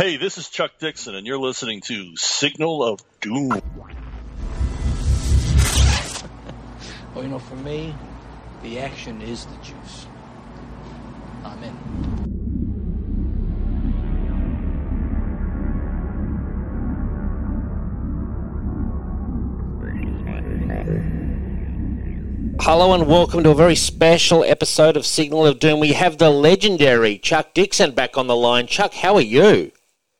Hey, this is Chuck Dixon, and you're listening to Signal of Doom. Well, you know, for me, the action is the juice. I'm in. Hello and welcome to a very special episode of Signal of Doom. We have the legendary Chuck Dixon back on the line. Chuck, how are you?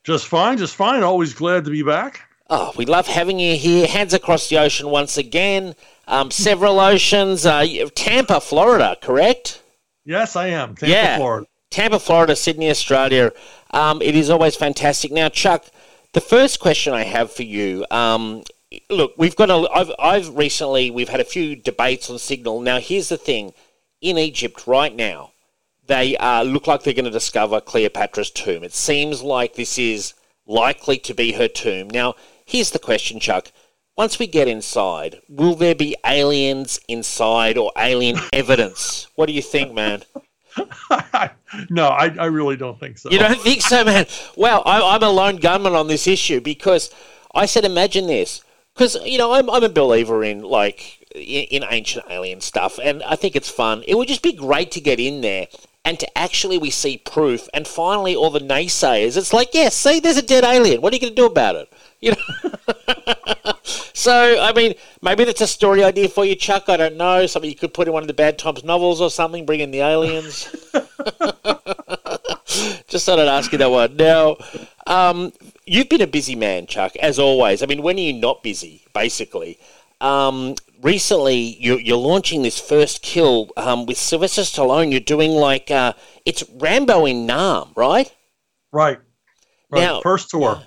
Just fine, just fine. Always glad to be back. Oh, we love having you here. Hands across the ocean once again. Um, several oceans. Uh, Tampa, Florida, correct? Yes, I am. Tampa, Yeah. Florida. Tampa, Florida, Sydney, Australia. Um, it is always fantastic. Now, Chuck, the first question I have for you. Um, look, we've got a. I've, I've recently we've had a few debates on Signal. Now, here's the thing: in Egypt right now, they uh, look like they're going to discover Cleopatra's tomb. It seems like this is likely to be her tomb. Now, here's the question, Chuck. Once we get inside, will there be aliens inside or alien evidence? What do you think, man? no, I, I really don't think so. You don't think so, man? Well, I, I'm a lone gunman on this issue because I said, imagine this. Because, you know, I'm, I'm a believer in, like, in ancient alien stuff, and I think it's fun. It would just be great to get in there and to actually we see proof, and finally all the naysayers, it's like, yes, see, there's a dead alien. What are you going to do about it? You know? so, I mean, maybe that's a story idea for you, Chuck. I don't know. Something you could put in one of the Bad Times novels or something, bring in the aliens. Just thought I'd ask you that one. Now, um, you've been a busy man, Chuck, as always. I mean, when are you not busy, basically? Um, recently, you're, you're launching this first kill um, with Sylvester Stallone. You're doing like, uh, it's Rambo in Nam, right? Right. right. Now- First tour.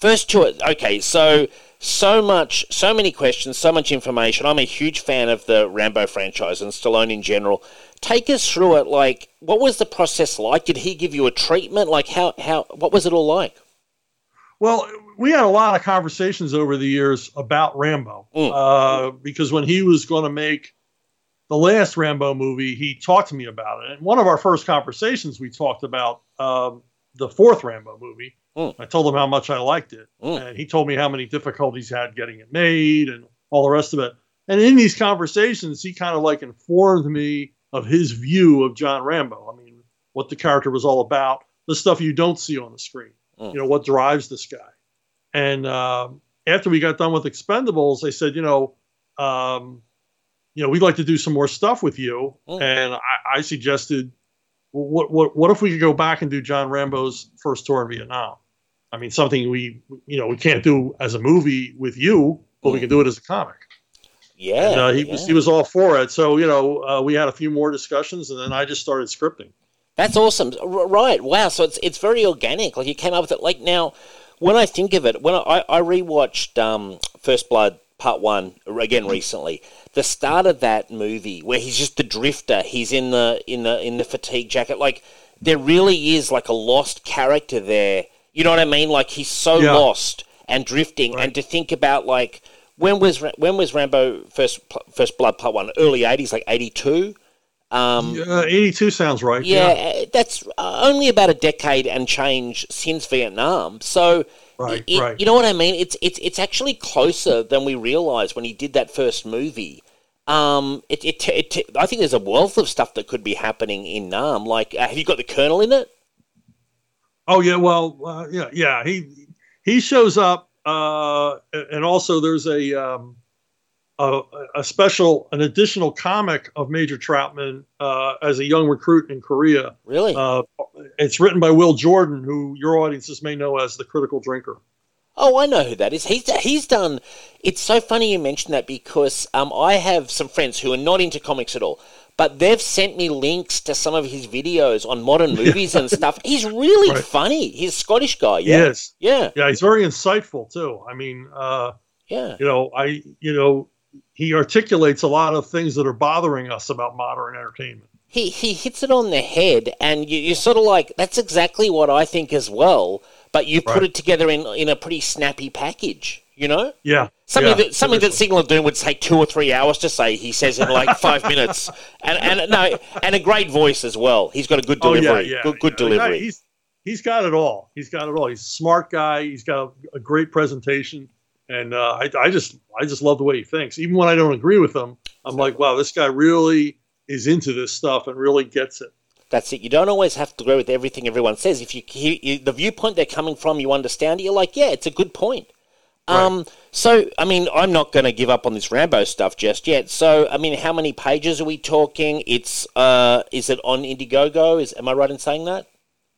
First tour. Okay, so so much, so many questions, so much information. I'm a huge fan of the Rambo franchise and Stallone in general. Take us through it. Like, what was the process like? Did he give you a treatment? Like, how how what was it all like? Well, we had a lot of conversations over the years about Rambo Mm. uh, because when he was going to make the last Rambo movie, he talked to me about it. And one of our first conversations, we talked about um, the fourth Rambo movie. Mm. I told him how much I liked it, Mm. and he told me how many difficulties he had getting it made and all the rest of it. And in these conversations, he kind of like informed me of his view of John Rambo. I mean, what the character was all about, the stuff you don't see on the screen. Mm. You know, what drives this guy. And um, after we got done with Expendables, they said, you know, um, you know, we'd like to do some more stuff with you. Mm. And I, I suggested, well, what, what, what if we could go back and do John Rambo's first tour in Vietnam? I mean, something we, you know, we can't do as a movie with you, but we Mm. can do it as a comic. Yeah, And uh, he yeah. was he was all for it. So you know, uh, we had a few more discussions, and then I just started scripting. That's awesome. Right. Wow. So it's it's very organic. Like you came up with it. Like now, when I think of it, when I, I rewatched um, First Blood Part One again recently, the start of that movie where he's just the drifter, he's in the in the in the fatigue jacket. Like there really is like a lost character there. You know what I mean? Like he's so Yeah. lost and drifting, and to think about like when was when was Rambo first First Blood Part One? Early eighties, like eighty two. Um, Uh, Eighty-two sounds right. yeah, uh, that's uh, only about a decade and change since Vietnam. So, Right, it- right. you know what I mean? It's it's it's actually closer than we realized when he did that first movie. Um, it, it, it, I think there's a wealth of stuff that could be happening in Nam. Like, uh, have you got the Colonel in it? Oh yeah, well, uh, yeah, yeah. He he shows up, uh, and also there's a um, a, a special, an additional comic of Major Troutman uh, as a young recruit in Korea. Really? Uh, it's written by Will Jordan, who your audiences may know as the Critical Drinker. Oh, I know who that is. He's he's done. It's so funny you mention that because um, I have some friends who are not into comics at all, but they've sent me links to some of his videos on modern movies and stuff. He's really Right. funny. He's a Scottish guy. Yeah. Yes, Yeah. yeah, he's very insightful too. I mean, uh, Yeah. you know, I you know, he articulates a lot of things that are bothering us about modern entertainment. He he hits it on the head, and you, you're sort of like, that's exactly what I think as well. But you put Right. it together in in a pretty snappy package. You know. Yeah, Something yeah, that something that. Signal of Doom would take two or three hours to say. He says in like five minutes, and and no, and a great voice as well. He's got a good delivery. Oh yeah, yeah. good good delivery. He's he's got it all. He's got it all. He's a smart guy. He's got a, a great presentation, and uh, I, I just I just love the way he thinks. Even when I don't agree with him, I'm like, wow, this guy really is into this stuff and really gets it. That's it. You don't always have to agree with everything everyone says. If you hear the viewpoint they're coming from, you understand it. You're like, yeah, it's a good point. Right. Um, so, I mean, I'm not going to give up on this Rambo stuff just yet. So, I mean, how many pages are we talking? It's uh, is it on Indiegogo? Is am I right in saying that?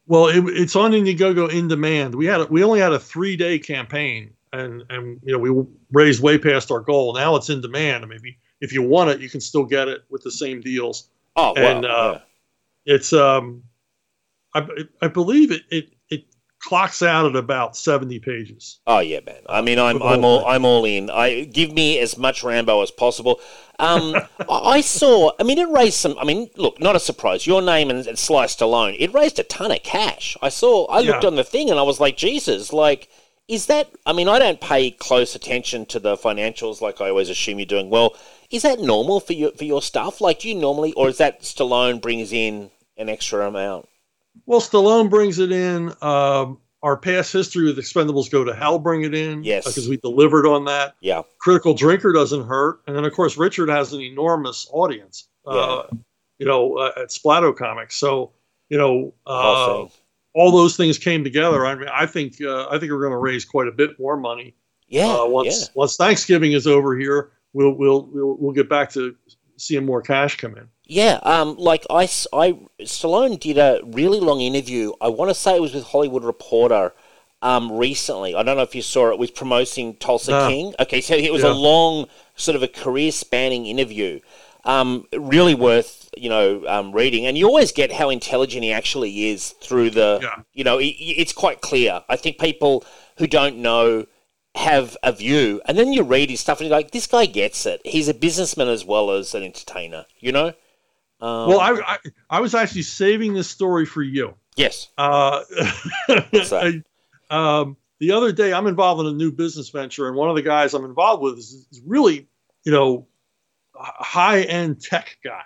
Well, it, it's on Indiegogo in demand. We had we only had a three day campaign, and and you know we raised way past our goal. Now it's in demand. I mean, if you, want it, you can still get it with the same deals. Oh, wow. And uh, yeah. it's um, I I believe it it it clocks out at about 70 pages. Oh yeah, man. I mean, I'm I'm all I'm all in. I give me as much Rambo as possible. Um, I saw. I mean, it raised some. I mean, look, not a surprise. Your name and, and Sly Stallone. It raised a ton of cash. I saw. I looked yeah. on the thing and I was like, Jesus, like. Is that? I mean, I don't pay close attention to the financials like I always assume you're doing well. Is that normal for your for your stuff? Like, do you normally, or is that Stallone brings in an extra amount? Well, Stallone brings it in. Um, our past history with Expendables Go to Hell bring it in. Yes. Because we delivered on that. Yeah. Critical Drinker doesn't hurt. And then, of course, Richard has an enormous audience, uh, yeah. uh, you know, uh, at Splatto Comics. So, you know, uh, all those things came together. I mean, I think, uh, I think we're going to raise quite a bit more money. Yeah. Uh, once, yeah. once Thanksgiving is over here, we'll, we'll, we'll, we'll get back to seeing more cash come in. Yeah, um, like I, I, Stallone did a really long interview. I want to say it was with Hollywood Reporter um, recently. I don't know if you saw it. Was promoting Tulsa no. King. Okay, so it was yeah. a long, sort of a career-spanning interview. Um, really worth you know um, reading, and you always get how intelligent he actually is through the. Yeah. You know, it, it's quite clear. I think people who don't know have a view, and then you read his stuff, and you're like, this guy gets it. He's a businessman as well as an entertainer. You know. Um, well, I, I, I was actually saving this story for you. Yes. Uh, I, um, the other day, I'm involved in a new business venture, and one of the guys I'm involved with is, is really, you know, high end tech guy,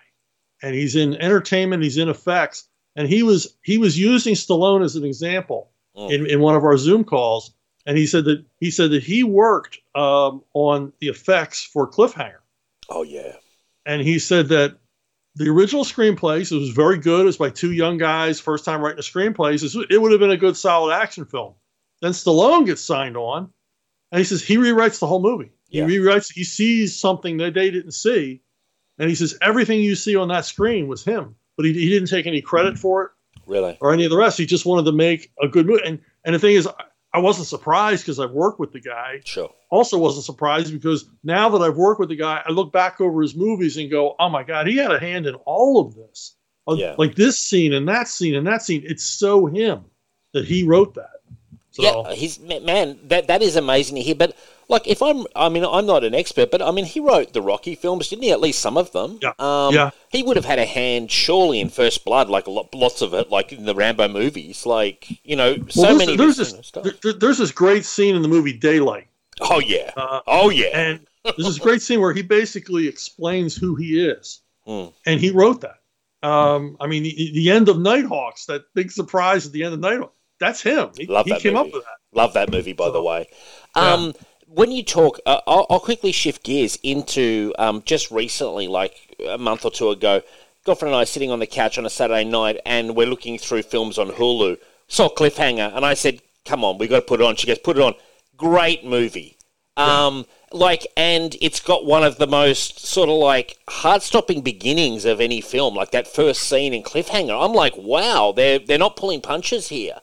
and he's in entertainment, he's in effects, and he was he was using Stallone as an example mm. in, in one of our Zoom calls, and he said that he said that he worked um, on the effects for Cliffhanger. Oh yeah. And he said that the original screenplays, it was very good. It was by two young guys, first time writing a screenplays. It would have been a good, solid action film. Then Stallone gets signed on, and he says he rewrites the whole movie. Yeah. He rewrites. He sees something that they didn't see, and he says everything you see on that screen was him, but he, he didn't take any credit for it, really, or any of the rest. He just wanted to make a good movie. And and the thing is, I wasn't surprised because I've worked with the guy. Sure. Also, wasn't surprised because now that I've worked with the guy, I look back over his movies and go, "Oh my God, he had a hand in all of this." Yeah. Like this scene and that scene and that scene. It's so him that he wrote that. So. Yeah, he's man. That that is amazing to hear. But like, if I'm, I mean, I'm not an expert, but I mean, he wrote the Rocky films, didn't he? At least some of them. Yeah. Um, yeah. He would have had a hand, surely, in First Blood, like a lot, lots of it, like in the Rambo movies, like you know, so well, many. There's this, there, there's this great scene in the movie Daylight. Oh yeah. Uh, oh yeah. And there's this great scene where he basically explains who he is, mm. and he wrote that. Um, I mean, the, the, end of Nighthawks, that big surprise at the end of Nighthawks, that's him. He, Love he came movie. up with that. Love that movie, by so, the way. Um, yeah when you talk, uh, I'll, I'll, quickly shift gears into um, just recently, like a month or two ago. Girlfriend and I sitting on the couch on a Saturday night, and we're looking through films on Hulu. Saw Cliffhanger, and I said, "Come on, we got to put it on." She goes, "Put it on." Great movie. Um, like, and it's got one of the most sort of like heart-stopping beginnings of any film. Like that first scene in Cliffhanger, I'm like, wow, they're they're not pulling punches here.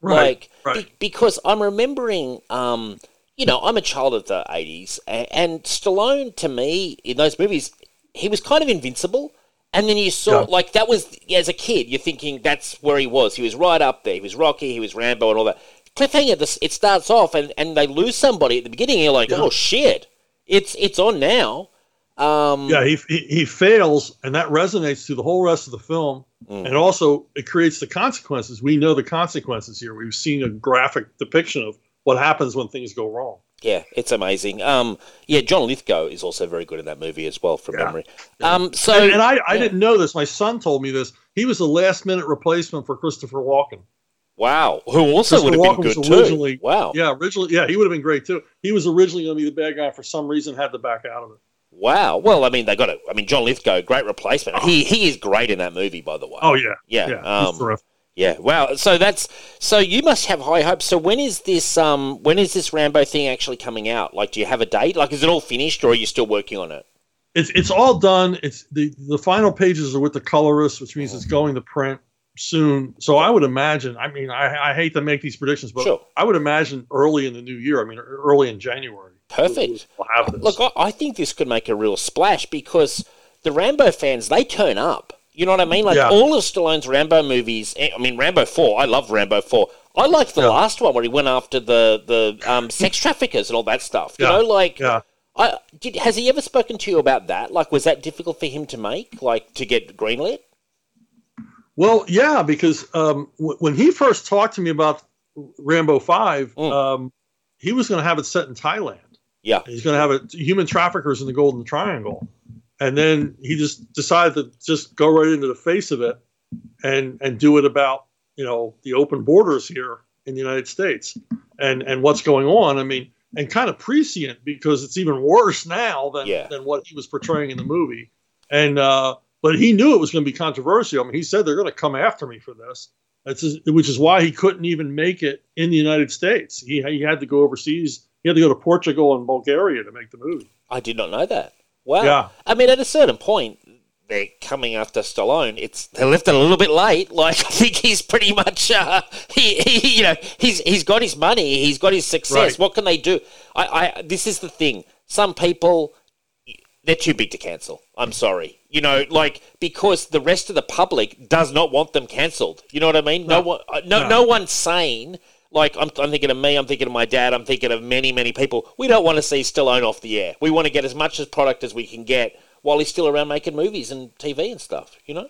Right, like, right. Be- because I'm remembering. Um, you know, I'm a child of the 80s, and, Stallone, to me, in those movies, he was kind of invincible. And then you saw, yeah. like, that was, as a kid, you're thinking that's where he was. He was right up there. He was Rocky, he was Rambo, and all that. Cliffhanger, this, it starts off, and, and they lose somebody at the beginning, and you're like, yeah. oh, shit. It's it's on now. Um, yeah, he, he, he fails, and that resonates through the whole rest of the film. Mm. And also, it creates the consequences. We know the consequences here. We've seen a graphic depiction of what happens when things go wrong. Yeah, it's amazing. Um, yeah, John Lithgow is also very good in that movie as well, from yeah. memory. Yeah. Um, so, and, and I, I yeah. didn't know this. My son told me this. He was the last minute replacement for Christopher Walken. Wow, who also Christopher would have Walken been good originally- too. Wow, Yeah, originally, yeah, he would have been great too. He was originally going to be the bad guy. For some reason, had to back out of it. wow. Well, I mean, they got it. I mean, John Lithgow, great replacement. He he is great in that movie, by the way. Oh yeah, yeah, yeah, um. Yeah, wow. So that's so you must have high hopes. So when is this um when is this Rambo thing actually coming out? Like, do you have a date? Like, is it all finished, or are you still working on it? It's it's all done. It's the the final pages are with the colorist, which means it's going to print soon. So I would imagine. I mean, I, I hate to make these predictions, but Sure. I would imagine early in the new year. I mean, early in January. Perfect. We'll. Look, I, I think this could make a real splash because the Rambo fans they turn up. You know what I mean? Like Yeah. all of Stallone's Rambo movies. eh, I mean, Rambo Four. I love Rambo Four. I liked the Yeah. last one where he went after the the um, sex traffickers and all that stuff. You Yeah. know, like. I did. Has he ever spoken to you about that? Like, was that difficult for him to make? Like to get greenlit? Well, yeah, because um, w- when he first talked to me about Rambo Five, Mm. um, he was going to have it set in Thailand. Yeah. He's going to have it human traffickers in the Golden Triangle, and then he just decided to just go right into the face of it, and and do it about you know the open borders here in the United States, and and what's going on. I mean, and kind of prescient because it's even worse now than Yeah. than what he was portraying in the movie, and uh, but he knew it was going to be controversial. I mean, he said they're going to come after me for this. Just- which is why he couldn't even make it in the United States. He he had to go overseas. He had to go to Portugal and Bulgaria to make the movie. I did not know that. Wow. Yeah. I mean, at a certain point, they're coming after Stallone. It's they left it a little bit late. Like I think he's pretty much uh, he, he you know he's he's got his money. He's got his success. Right. What can they do? I, I this is the thing. Some people they're too big to cancel. I'm sorry. You know, like because the rest of the public does not want them cancelled. You know what I mean? No, No. one, uh, no, no, No. one's sane. Like I'm, I'm thinking of me. I'm thinking of my dad. I'm thinking of many, many people. We don't want to see Stallone off the air. We want to get as much as product as we can get while he's still around making movies and TV and stuff. You know?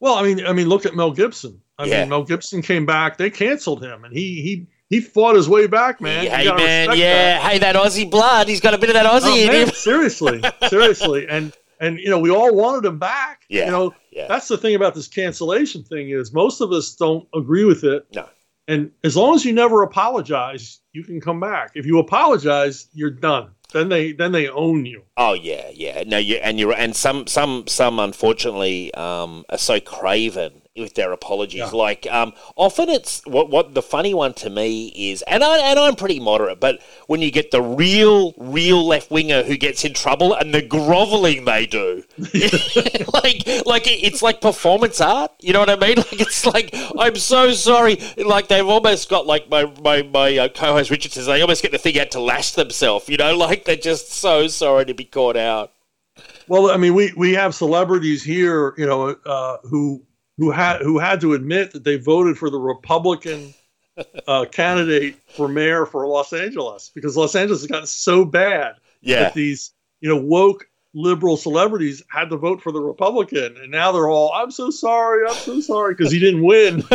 Well, I mean, I mean, look at Mel Gibson. I Yeah. mean, Mel Gibson came back. They canceled him, and he he he fought his way back, man. Hey man, yeah. that. Hey, that Aussie blood. He's got a bit of that Aussie Oh, in man, him. seriously, seriously, and and you know we all wanted him back. Yeah, You know yeah. that's the thing about this cancellation thing is most of us don't agree with it. No. And as long as you never apologize, you can come back. If you apologize, you're done. Then they then they own you. Oh yeah, yeah. No, you and you and some some some unfortunately um, are so craven with their apologies. Yeah. Like um, often it's what what the funny one to me is, and I and I'm pretty moderate, but when you get the real real left winger who gets in trouble and the groveling they do, like like it's like performance art. You know what I mean? Like it's like I'm so sorry. Like they've almost got like my my my uh, co-host Richard says they almost get the thing out to lash themselves. You know, like they're just so sorry to be caught out. Well, I mean, we we have celebrities here, you know, uh, who who had who had to admit that they voted for the Republican uh, candidate for mayor for Los Angeles because Los Angeles has gotten so bad Yeah. that these you know woke liberal celebrities had to vote for the Republican, and now they're all, "I'm so sorry, I'm so sorry," because he didn't win.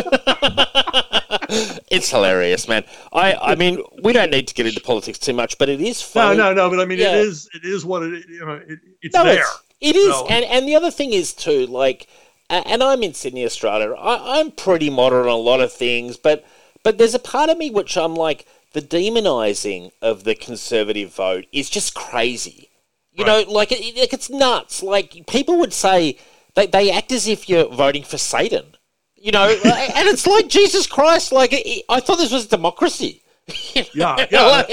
it's hilarious, man. I, I mean, we don't need to get into politics too much, but it is no, no, no. But I mean, Yeah. it is it is what it is. You know, it, it's No, there. it's, it is, So- and and the other thing is too, like, and I'm in Sydney, Australia. I, I'm pretty moderate on a lot of things, but but there's a part of me which I'm like, the demonising of the conservative vote is just crazy. You Right. know, like, it, like it's nuts. Like people would say they they act as if you're voting for Satan. You know, and it's like Jesus Christ. Like I I thought this was democracy. Yeah, yeah.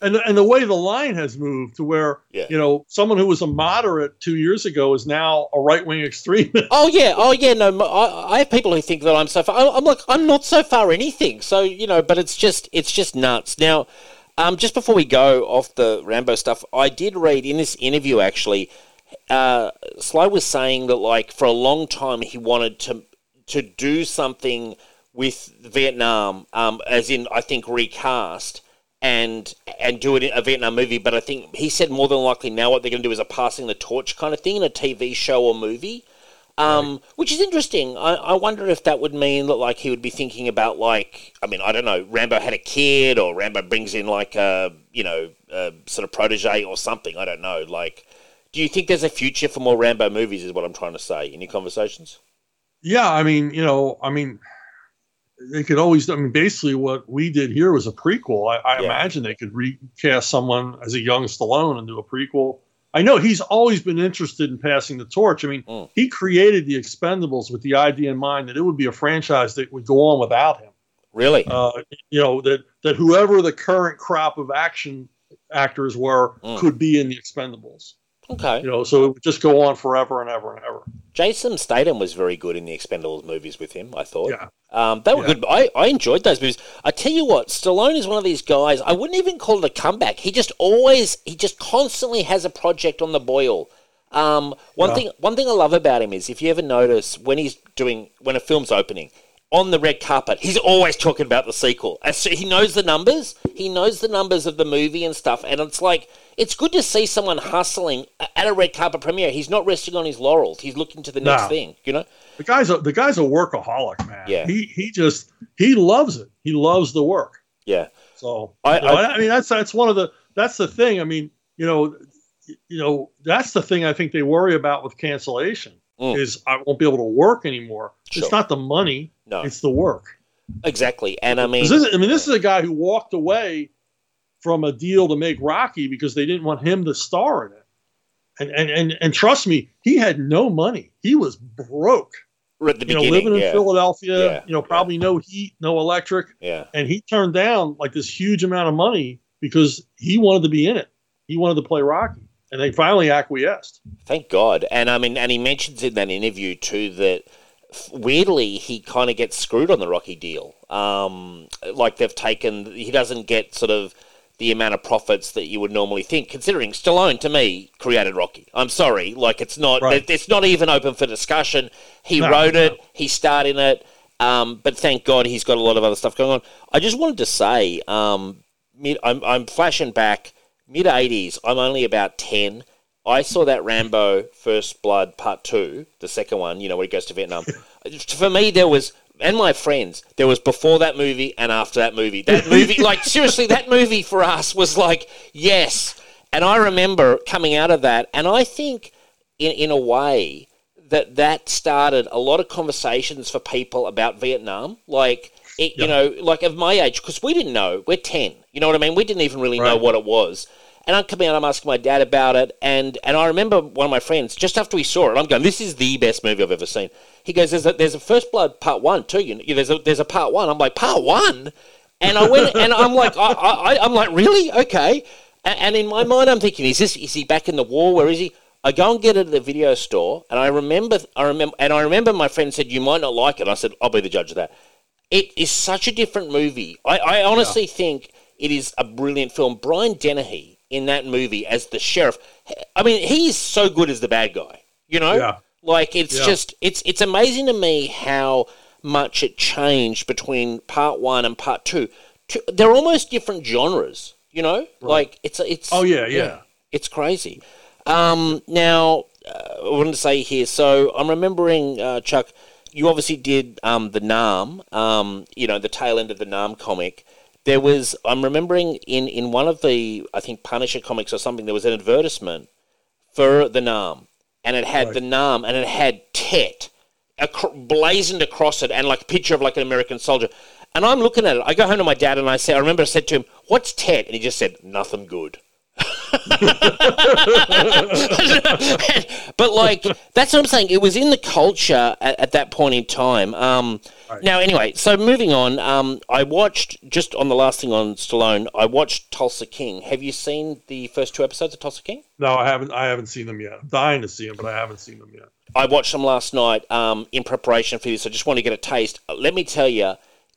and and the way the line has moved to where Yeah. you know someone who was a moderate two years ago is now a right wing extremist. Oh yeah, oh yeah. No, I have people who think that I'm so far. I- I'm like, I'm not so far anything. So you know, but it's just, it's just nuts. Now, um, just before we go off the Rambo stuff, I did read in this interview actually. Uh, Sly was saying that like for a long time he wanted to to do something with Vietnam, um, as in I think recast and and do it in a Vietnam movie. But I think he said more than likely now what they're going to do is a passing the torch kind of thing in a TV show or movie, um, which is interesting. I, I wonder if that would mean that like he would be thinking about like I mean I don't know Rambo had a kid or Rambo brings in like a you know a sort of protege or something. I don't know. Like, do you think there's a future for more Rambo movies? Is what I'm trying to say in your conversations. yeah, I mean, you know, I mean, they could always. I mean, basically, what we did here was a prequel. I, I Yeah. imagine they could recast someone as a young Stallone and do a prequel. I know he's always been interested in passing the torch. I mean, Mm. he created the Expendables with the idea in mind that it would be a franchise that would go on without him. Really? Uh, you know that that whoever the current crop of action actors were Mm. could be in the Expendables. Okay. You know, so it would just go on forever and ever and ever. Jason Statham was very good in the Expendables movies with him. I thought. Yeah. Um, they were Yeah. good. I, I enjoyed those movies. I tell you what, Stallone is one of these guys. I wouldn't even call it a comeback. He just always, he just constantly has a project on the boil. Um, one Yeah. thing, one thing I love about him is if you ever notice when he's doing when a film's opening on the red carpet, he's always talking about the sequel. And so he knows the numbers. He knows the numbers of the movie and stuff. And it's like it's good to see someone hustling at a red carpet premiere. He's not resting on his laurels. He's looking to the next thing. You know. The guy's a the guy's a workaholic, man. Yeah. He he just he loves it. He loves the work. Yeah. So I- you know, I- I, mean that's that's one of the that's the thing. I mean, you know, you know that's the thing I think they worry about with cancellation Mm. is I won't be able to work anymore. Sure. It's not the money, No. it's the work. Exactly. And I mean, This, is- I mean, this is a guy who walked away from a deal to make Rocky because they didn't want him to star in it. And and and, and trust me, he had no money. He was broke. at the You know, living in yeah, Philadelphia, Yeah. you know, probably no heat, no electric, yeah, and he turned down like this huge amount of money because he wanted to be in it. He wanted to play Rocky, and they finally acquiesced. thank God. And I mean, and he mentions in that interview too that weirdly he kind of gets screwed on the Rocky deal. Um, like they've taken, he doesn't get sort of the amount of profits that you would normally think, considering Stallone to me created Rocky. I'm sorry, like it's not, Right. it's not even open for discussion. He No, wrote it, no. he starred in it. Um, but thank God he's got a lot of other stuff going on. I just wanted to say, um, mid, I'm, I'm flashing back mid 80s. I'm only about 10. I saw that Rambo First Blood Part 2, the second one, you know, where he goes to Vietnam. For me, there was, and my friends, there was before that movie and after that movie. That movie, like, seriously, that movie for us was like, yes. And I remember coming out of that, and I think, in, in a way, that that started a lot of conversations for people about Vietnam. Like, it, you know, like of my age, because we didn't know. We're 10. You know what I mean? We didn't even really know what it was. And I'm coming out, I'm asking my dad about it, and, and I remember one of my friends, just after we saw it, I'm going, this is the best movie I've ever seen. He goes, there's a, there's a First Blood Part 1 too. You know, there's, a, there's a Part 1. I'm like, Part 1? And I went, and I'm like, I, I, I'm like, really? Okay. And, and in my mind, I'm thinking, is this, is he back in the war? Where is he? I go and get it at the video store, and I remember, I remember, and I remember my friend said, you might not like it. I said, I'll be the judge of that. It is such a different movie. I, I honestly think it is a brilliant film. Brian Dennehy in that movie as the sheriff. I mean, he's so good as the bad guy. You know, Yeah. Like it's Yeah. just it's it's amazing to me how much it changed between part one and part two. Two- They're almost different genres. You know, like it's it's. Oh yeah, yeah. It's crazy. Um, now, uh, I wanted to say here, so I'm remembering, uh, Chuck, you obviously did um, the Nam, um, you know, the tail end of the Nam comic. There was, I'm remembering in, in one of the, I think, Punisher comics or something, there was an advertisement for the Nam, and it had Right. the Nam, and it had Tet acro- blazoned across it, and like a picture of like an American soldier. And I'm looking at it. I go home to my dad, and I say, I remember I said to him, "What's Tet?" And he just said, "Nothing good." But like that's what I'm saying. It was in the culture at, at that point in time. Um, Right. Now, anyway, so moving on. Um, I watched just on the last thing on Stallone. I watched Tulsa King. Have you seen the first two episodes of Tulsa King? No, I haven't. I haven't seen them yet. I'm dying to see them, but I haven't seen them yet. I watched them last night um, in preparation for this. I just want to get a taste. Let me tell you,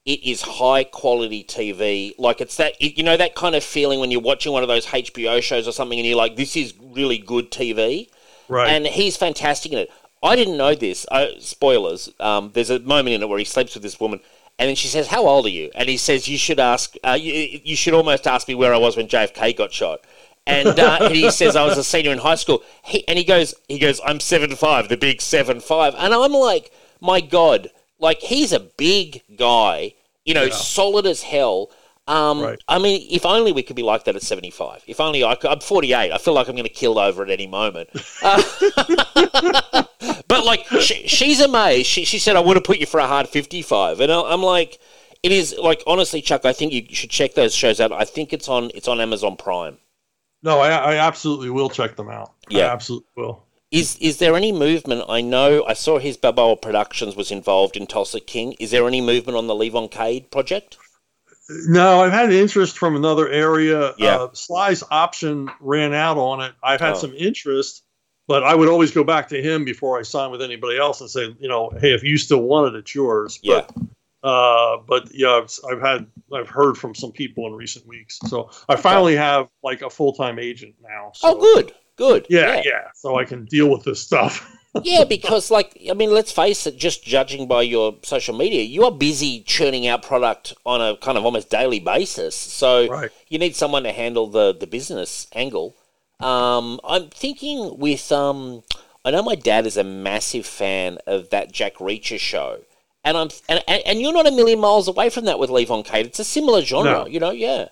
it is high quality TV. Like it's that you know that kind of feeling when you're watching one of those HBO shows or something, and you're like, "This is really good TV." Right. And he's fantastic in it. I didn't know this. Uh, spoilers. Um, there's a moment in it where he sleeps with this woman, and then she says, "How old are you?" And he says, "You should ask. Uh, you, you should almost ask me where I was when JFK got shot." And, uh, and he says, "I was a senior in high school." He, and he goes, "He goes, I'm seven five, the big seven five. And I'm like, "My God!" Like he's a big guy, you know, Yeah. solid as hell. Um, Right. I mean, if only we could be like that at 75. If only I could. I'm 48. I feel like I'm going to kill over at any moment. Uh, but like, she, she's amazed. She, she said, I would have put you for a hard 55. And I- I'm like, It is like honestly, Chuck. I think you should check those shows out. I think it's on it's on Amazon Prime. No, I, I absolutely will check them out. Yeah. I absolutely will. Is is there any movement? I know I saw his Balboa Productions was involved in Tulsa King. Is there any movement on the Levon Cade project? No, I've had interest from another area. Yeah. Uh, Sly's option ran out on it. I've had Oh. some interest, but I would always go back to him before I sign with anybody else and say, you know, hey, if you still want it, it's yours. Yeah. But, uh, but yeah, I've, I've had, I've heard from some people in recent weeks. So I finally have like a full time agent now. So, Oh, good, good. Yeah, yeah, So I can deal with this stuff. yeah, because like I mean, let's face it. Just judging by your social media, you are busy churning out product on a kind of almost daily basis. So right. you need someone to handle the the business angle. Um, I'm thinking with um, I know my dad is a massive fan of that Jack Reacher show, and I'm and and, and you're not a million miles away from that with Levon Cade. It's a similar genre, No. you know. Yeah,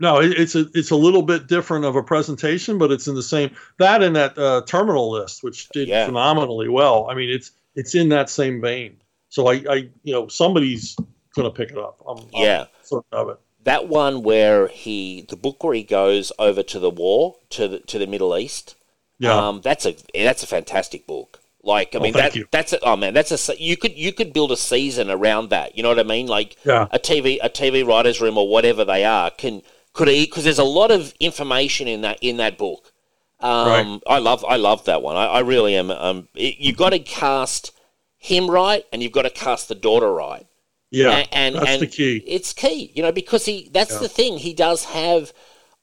No, it, it's a it's a little bit different of a presentation, but it's in the same that and that uh, terminal list, which did Yeah. phenomenally well. I mean, it's it's in that same vein. So I, I you know somebody's going to pick it up. I'm, I'm yeah. certain of it. That one where he the book where he goes over to the war to the to the Middle East. Yeah, Um, that's a that's a fantastic book. Like I Oh, mean thank that you. that's a, oh man that's a you could you could build a season around that. You know what I mean? Like yeah, a TV a TV writers room or whatever they are can could because there's a lot of information in that in that book. Um, I love I love that one. I, I really am. Um, it, you've got to cast him right, and you've got to cast the daughter right. yeah. A- and, that's and the key. It's key, you know, because he that's Yeah. the thing. He does have.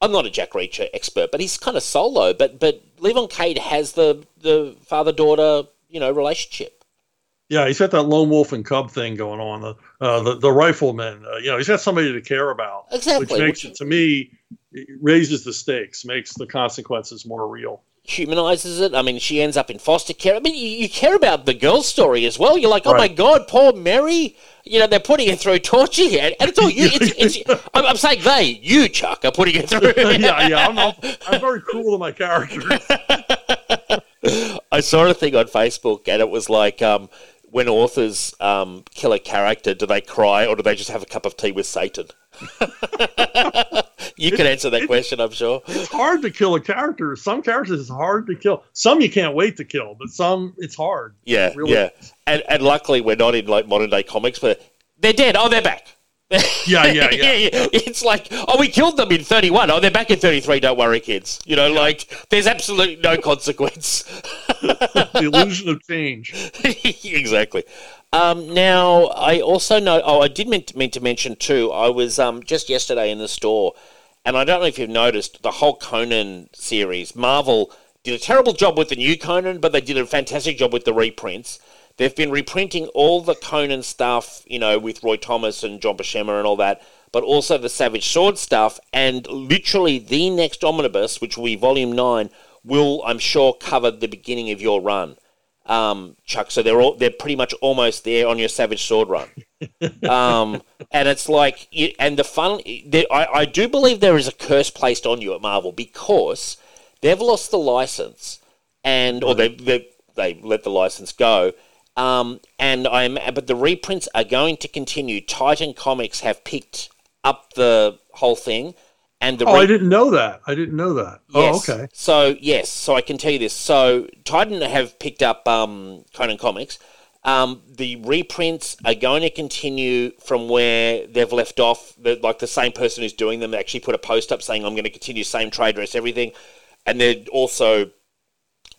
I'm not a Jack Reacher expert, but he's kind of solo. But but Levon Cade has the the father daughter you know relationship. Yeah, he's got that lone wolf and cub thing going on. The uh, the, the rifleman. Uh, you know, he's got somebody to care about, Exactly, which makes it to me it raises the stakes, makes the consequences more real. Humanizes it. I mean, she ends up in foster care. I mean, you, you care about the girl's story as well. You're like, oh my god, poor Mary. You know, they're putting her through torture here, and it's all you. It's, it's, I'm, I'm saying they, you, Chuck, are putting her through. yeah, yeah. I'm, I'm, I'm very cruel to my characters. I saw a thing on Facebook, and it was like, um, when authors um, kill a character, do they cry or do they just have a cup of tea with Satan? you can answer that question, I'm sure. it's hard to kill a character. Some characters it's hard to kill. Some you can't wait to kill, but some it's hard. Yeah, Really? yeah. And, and luckily, we're not in like modern day comics, but they're dead. Oh, they're back. Yeah, yeah, yeah. It's like, oh, we killed them in 31. Oh, they're back in 33. Don't worry, kids. You know, like, there's absolutely no consequence. the illusion of change. exactly. Um, now, I also know. Oh, I did mean to, mean to mention too. I was um, just yesterday in the store, and I don't know if you've noticed the whole Conan series. Marvel did a terrible job with the new Conan, but they did a fantastic job with the reprints. They've been reprinting all the Conan stuff, you know, with Roy Thomas and John Buscema and all that, but also the Savage Sword stuff, and literally the next omnibus, which will be Volume Nine, will I'm sure cover the beginning of your run um, Chuck. So they're all they're pretty much almost there on your Savage Sword run. um, and it's like, and the fun. I I do believe there is a curse placed on you at Marvel because they've lost the license, and or they they they let the license go. Um, and I'm, but the reprints are going to continue. Titan Comics have picked up the whole thing, and the Oh, re- I didn't know that. I didn't know that. Yes. Oh, okay. So yes, so I can tell you this. So Titan have picked up um, Conan Comics. Um, the reprints are going to continue from where they've left off. The, like the same person who's doing them actually put a post up saying, "I'm going to continue same trade dress, everything," and they're also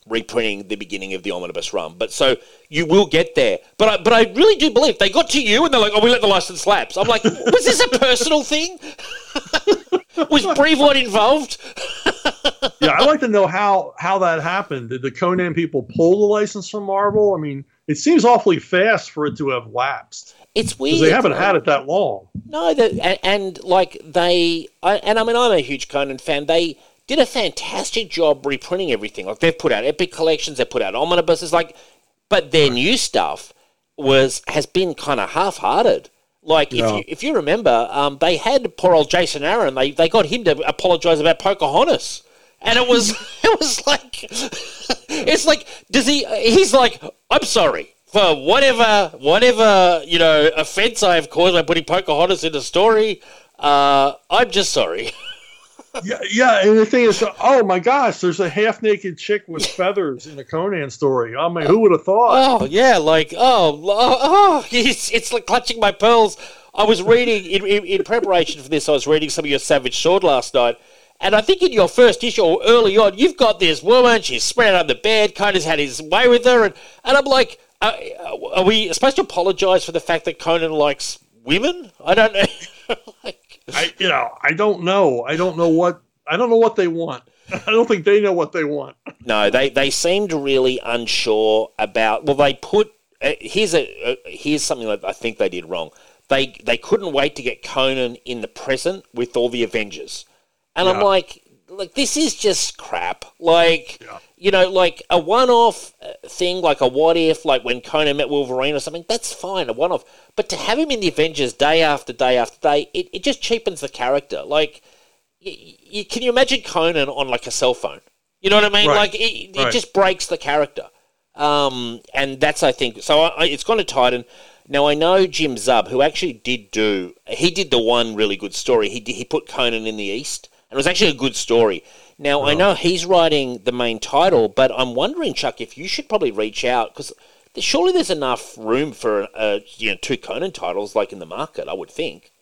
reprinting the beginning of the omnibus run. But so you will get there. But I, but I really do believe they got to you and they're like, "Oh, we let the license lapse." I'm like, was this a personal thing? was Brevoort involved? Yeah, I'd like to know how how that happened. Did the Conan people pull the license from Marvel? I mean, it seems awfully fast for it to have lapsed It's weird. they haven't had it that long. No, and, and like they, I, and I mean, I'm a huge Conan fan. They did a fantastic job reprinting everything. Like they've put out epic collections, they've put out omnibuses, like, but their new stuff was has been kind of half-hearted. Like if Yeah. you if you remember, um, they had poor old Jason Aaron. They they got him to apologize about Pocahontas, and it was it was like it's like does he? He's like I'm sorry. for whatever whatever you know offense I have caused by putting Pocahontas in the story. Uh, I'm just sorry. yeah, yeah, and the thing is, oh my gosh, there's a half naked chick with feathers in a Conan story. I mean, who would have thought? Oh yeah, like oh oh, oh it's, it's like clutching my pearls. I was reading in, in, in preparation for this. I was reading some of your Savage Sword last night, and I think in your first issue or early on, you've got this woman. She's spread out on the bed. Conan's had his way with her, and, and I'm like, uh, are we supposed to apologise for the fact that Conan likes women? I don't know. like, I you know I don't know. I don't know what I don't know what they want. I don't think they know what they want. No, they they seemed really unsure about. Well, they put uh, here's a uh, here's something that I think they did wrong. They they couldn't wait to get Conan in the present with all the Avengers, and yeah. I'm like, like this is just crap. Like. Yeah you know, like a one-off uh, thing, like a what if, like when Conan met Wolverine or something, that's fine, a one-off. But to have him in the Avengers day after day after day, it, it just cheapens the character. Like, y- y- can you imagine Conan on like a cell phone? You know what I mean? Right. Like, it, right. just breaks the character. Um, and that's, I think, so I, it's gone to Titan. Now I know Jim Zub, who actually did do, he did the one really good story. He he put Conan in the East, and it was actually a good story. Now, I know he's writing the main title, but I'm wondering, Chuck, if you should probably reach out because surely there's enough room for uh, you know two Conan titles like in the market. I would think.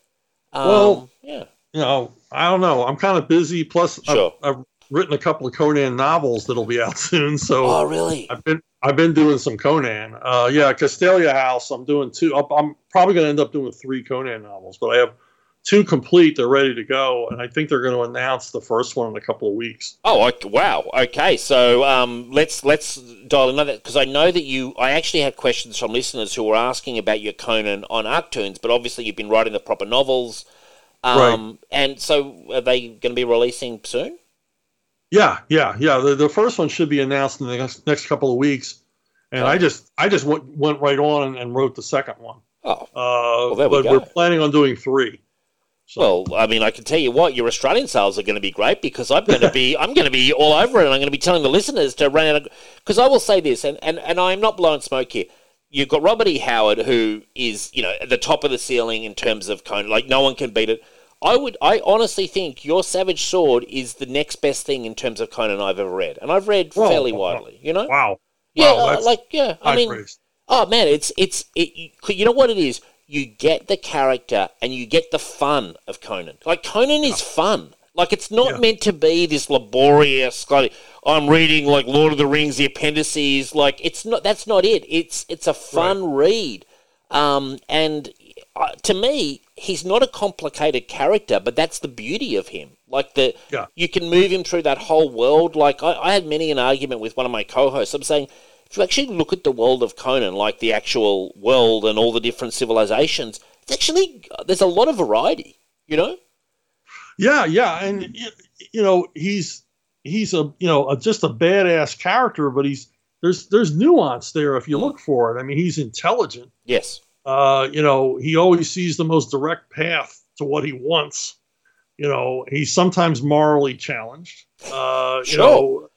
Um, well, yeah, you know, I don't know. I'm kind of busy. Plus, sure. I've, I've, written a couple of Conan novels that'll be out soon. So, oh, really? I've been I've been doing some Conan. Uh, yeah, Castalia House. I'm doing two. I'm probably going to end up doing three Conan novels, but I have two complete. They're ready to go, and I think they're going to announce the first one in a couple of weeks. Oh, wow. Okay, so um, let's let's dial another because I know that you. I actually had questions from listeners who were asking about your Conan on Arktoons, but obviously you've been writing the proper novels, um, right. And so, are they going to be releasing soon? Yeah, yeah, yeah. The, the first one should be announced in the next, next couple of weeks, and oh. I just I just went, went right on and, and wrote the second one. Oh, uh, well, there we but go. we're planning on doing three. So. Well, I mean, I can tell you what, your Australian sales are going to be great because I'm going to be, I'm going to be all over it, and I'm going to be telling the listeners to run out. Because I will say this, and, and and I'm not blowing smoke here. You've got Robert E. Howard, who is, you know, at the top of the ceiling in terms of Conan. Like no one can beat it. I would, I honestly think your Savage Sword is the next best thing in terms of Conan I've ever read, and I've read Whoa, fairly widely. You know? Wow. Yeah, wow, uh, like yeah. I mean, praise. oh man, it's it's it, you know what it is you get the character and you get the fun of Conan. Like Conan is fun. Like it's not yeah. meant to be this laborious. Like I'm reading like Lord of the Rings, the appendices. Like it's not. That's not it. It's it's a fun right. read. Um, and uh, to me, he's not a complicated character, but that's the beauty of him. Like the yeah. you can move him through that whole world. Like I, I had many an argument with one of my co-hosts. I'm saying you actually look at the world of Conan, like the actual world and all the different civilizations, it's actually there's a lot of variety. You know. Yeah, yeah, and you know he's he's a you know a, just a badass character, but he's there's there's nuance there if you look for it. I mean, he's intelligent. Yes. Uh, you know, he always sees the most direct path to what he wants. You know, he's sometimes morally challenged. Uh, you sure. know,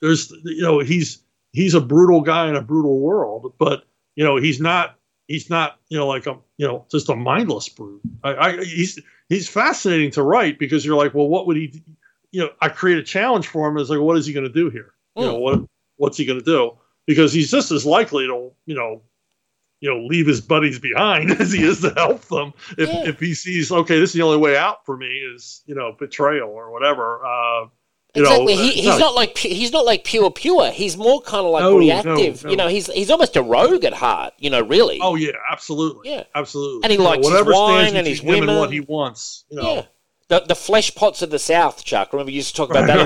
there's you know he's he's a brutal guy in a brutal world, but you know he's not he's not you know like a you know just a mindless brute. I, I he's he's fascinating to write because you're like, well, what would he? You know, I create a challenge for him. It's like, what is he going to do here? Mm. You know, hmm. what what's he going to do? Because he's just as likely to you know you know leave his buddies behind as he is to help them if, yeah. if he sees okay this is the only way out for me is you know betrayal or whatever uh, you exactly. Know, he, he's no. not like he's not like pure pure. He's more kind of like no, reactive. No, you know, he's he's almost a rogue at heart. You know, really. Oh yeah, absolutely. Yeah, absolutely. And he you likes know, his wine and his women and what he wants. You know. Yeah. The, the flesh pots of the South, Chuck. Remember, you used to talk about that a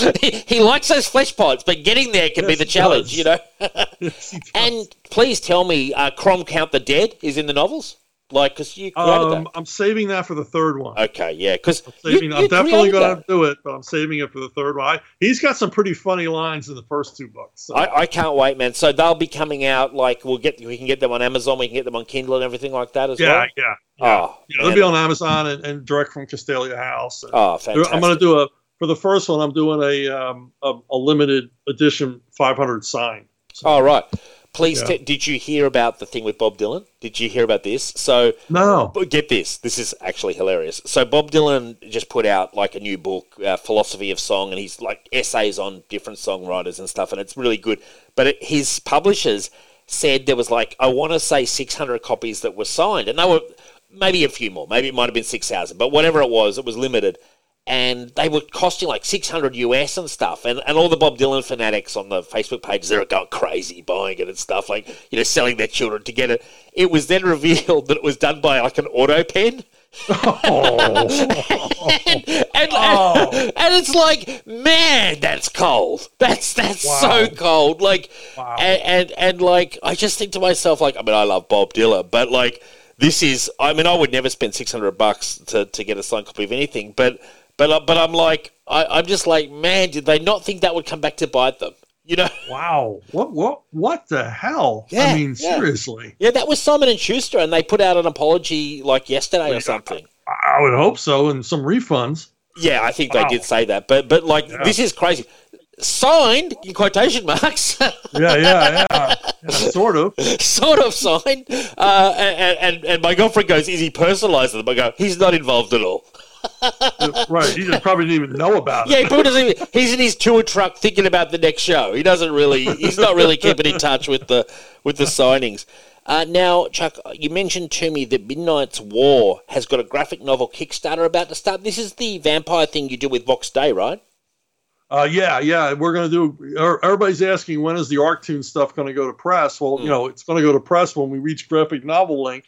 lot. he, he, likes those flesh pots, but getting there can yes, be the challenge, you know. yes, and please tell me, uh, Crom Count the Dead is in the novels? Like, because you created um, that. I'm saving that for the third one. Okay, yeah, because I'm, I'm definitely going to do it, but I'm saving it for the third one. I, he's got some pretty funny lines in the first two books. So. I, I, can't wait, man. So they'll be coming out. Like, we'll get we can get them on Amazon. We can get them on Kindle and everything like that as yeah, well. Yeah, yeah. Oh, yeah, they'll be on Amazon and, and direct from Castalia House. oh, fantastic! I'm going to do a for the first one. I'm doing a um a, a limited edition 500 sign. So, Oh right. Please, Yeah. t- did you hear about the thing with Bob Dylan? Did you hear about this? So, no. but get this. This is actually hilarious. So Bob Dylan just put out like a new book, uh, Philosophy of Song, and he's like essays on different songwriters and stuff, and it's really good. But it, his publishers said there was like I want to say 600 copies that were signed, and they were maybe a few more. Maybe it might have been 6,000, but whatever it was, it was limited. And they were costing like 600 US and stuff. And, and all the Bob Dylan fanatics on the Facebook pages, they're going crazy buying it and stuff, like, you know, selling their children to get it. It was then revealed that it was done by like an auto pen. Oh. and, and, Oh. and, and it's like, man, that's cold. That's that's Wow. so cold. Like, Wow. and, and and like, I just think to myself, like, I mean, I love Bob Dylan, but like, this is, I mean, I would never spend six hundred bucks to, to get a signed copy of anything, but but but I'm like, I, I'm just like, man, did they not think that would come back to bite them? You know? wow. What what what the hell? Yeah, I mean, yeah. seriously. Yeah, that was Simon and Schuster, and they put out an apology like yesterday or something. I would hope so, and some refunds. Yeah, I think Wow. they did say that, but but like Yeah. this is crazy. Signed in quotation marks, Yeah, yeah, yeah. Yeah, sort of. sort of signed. Uh, and, and and my girlfriend goes, "Is he personalised them?" I go, "He's not involved at all." Right. He just probably didn't even know about it. Yeah, probably doesn't. Even, he's in his tour truck thinking about the next show. He doesn't really. He's not really keeping in touch with the with the signings. Uh, now, Chuck, you mentioned to me that Midnight's War has got a graphic novel Kickstarter about to start. This is the vampire thing you do with Vox Day, right? Uh, yeah, yeah. We're going to do. er- Everybody's asking when is the Arktoon stuff going to go to press? Well, Hmm. you know, it's going to go to press when we reach graphic novel link,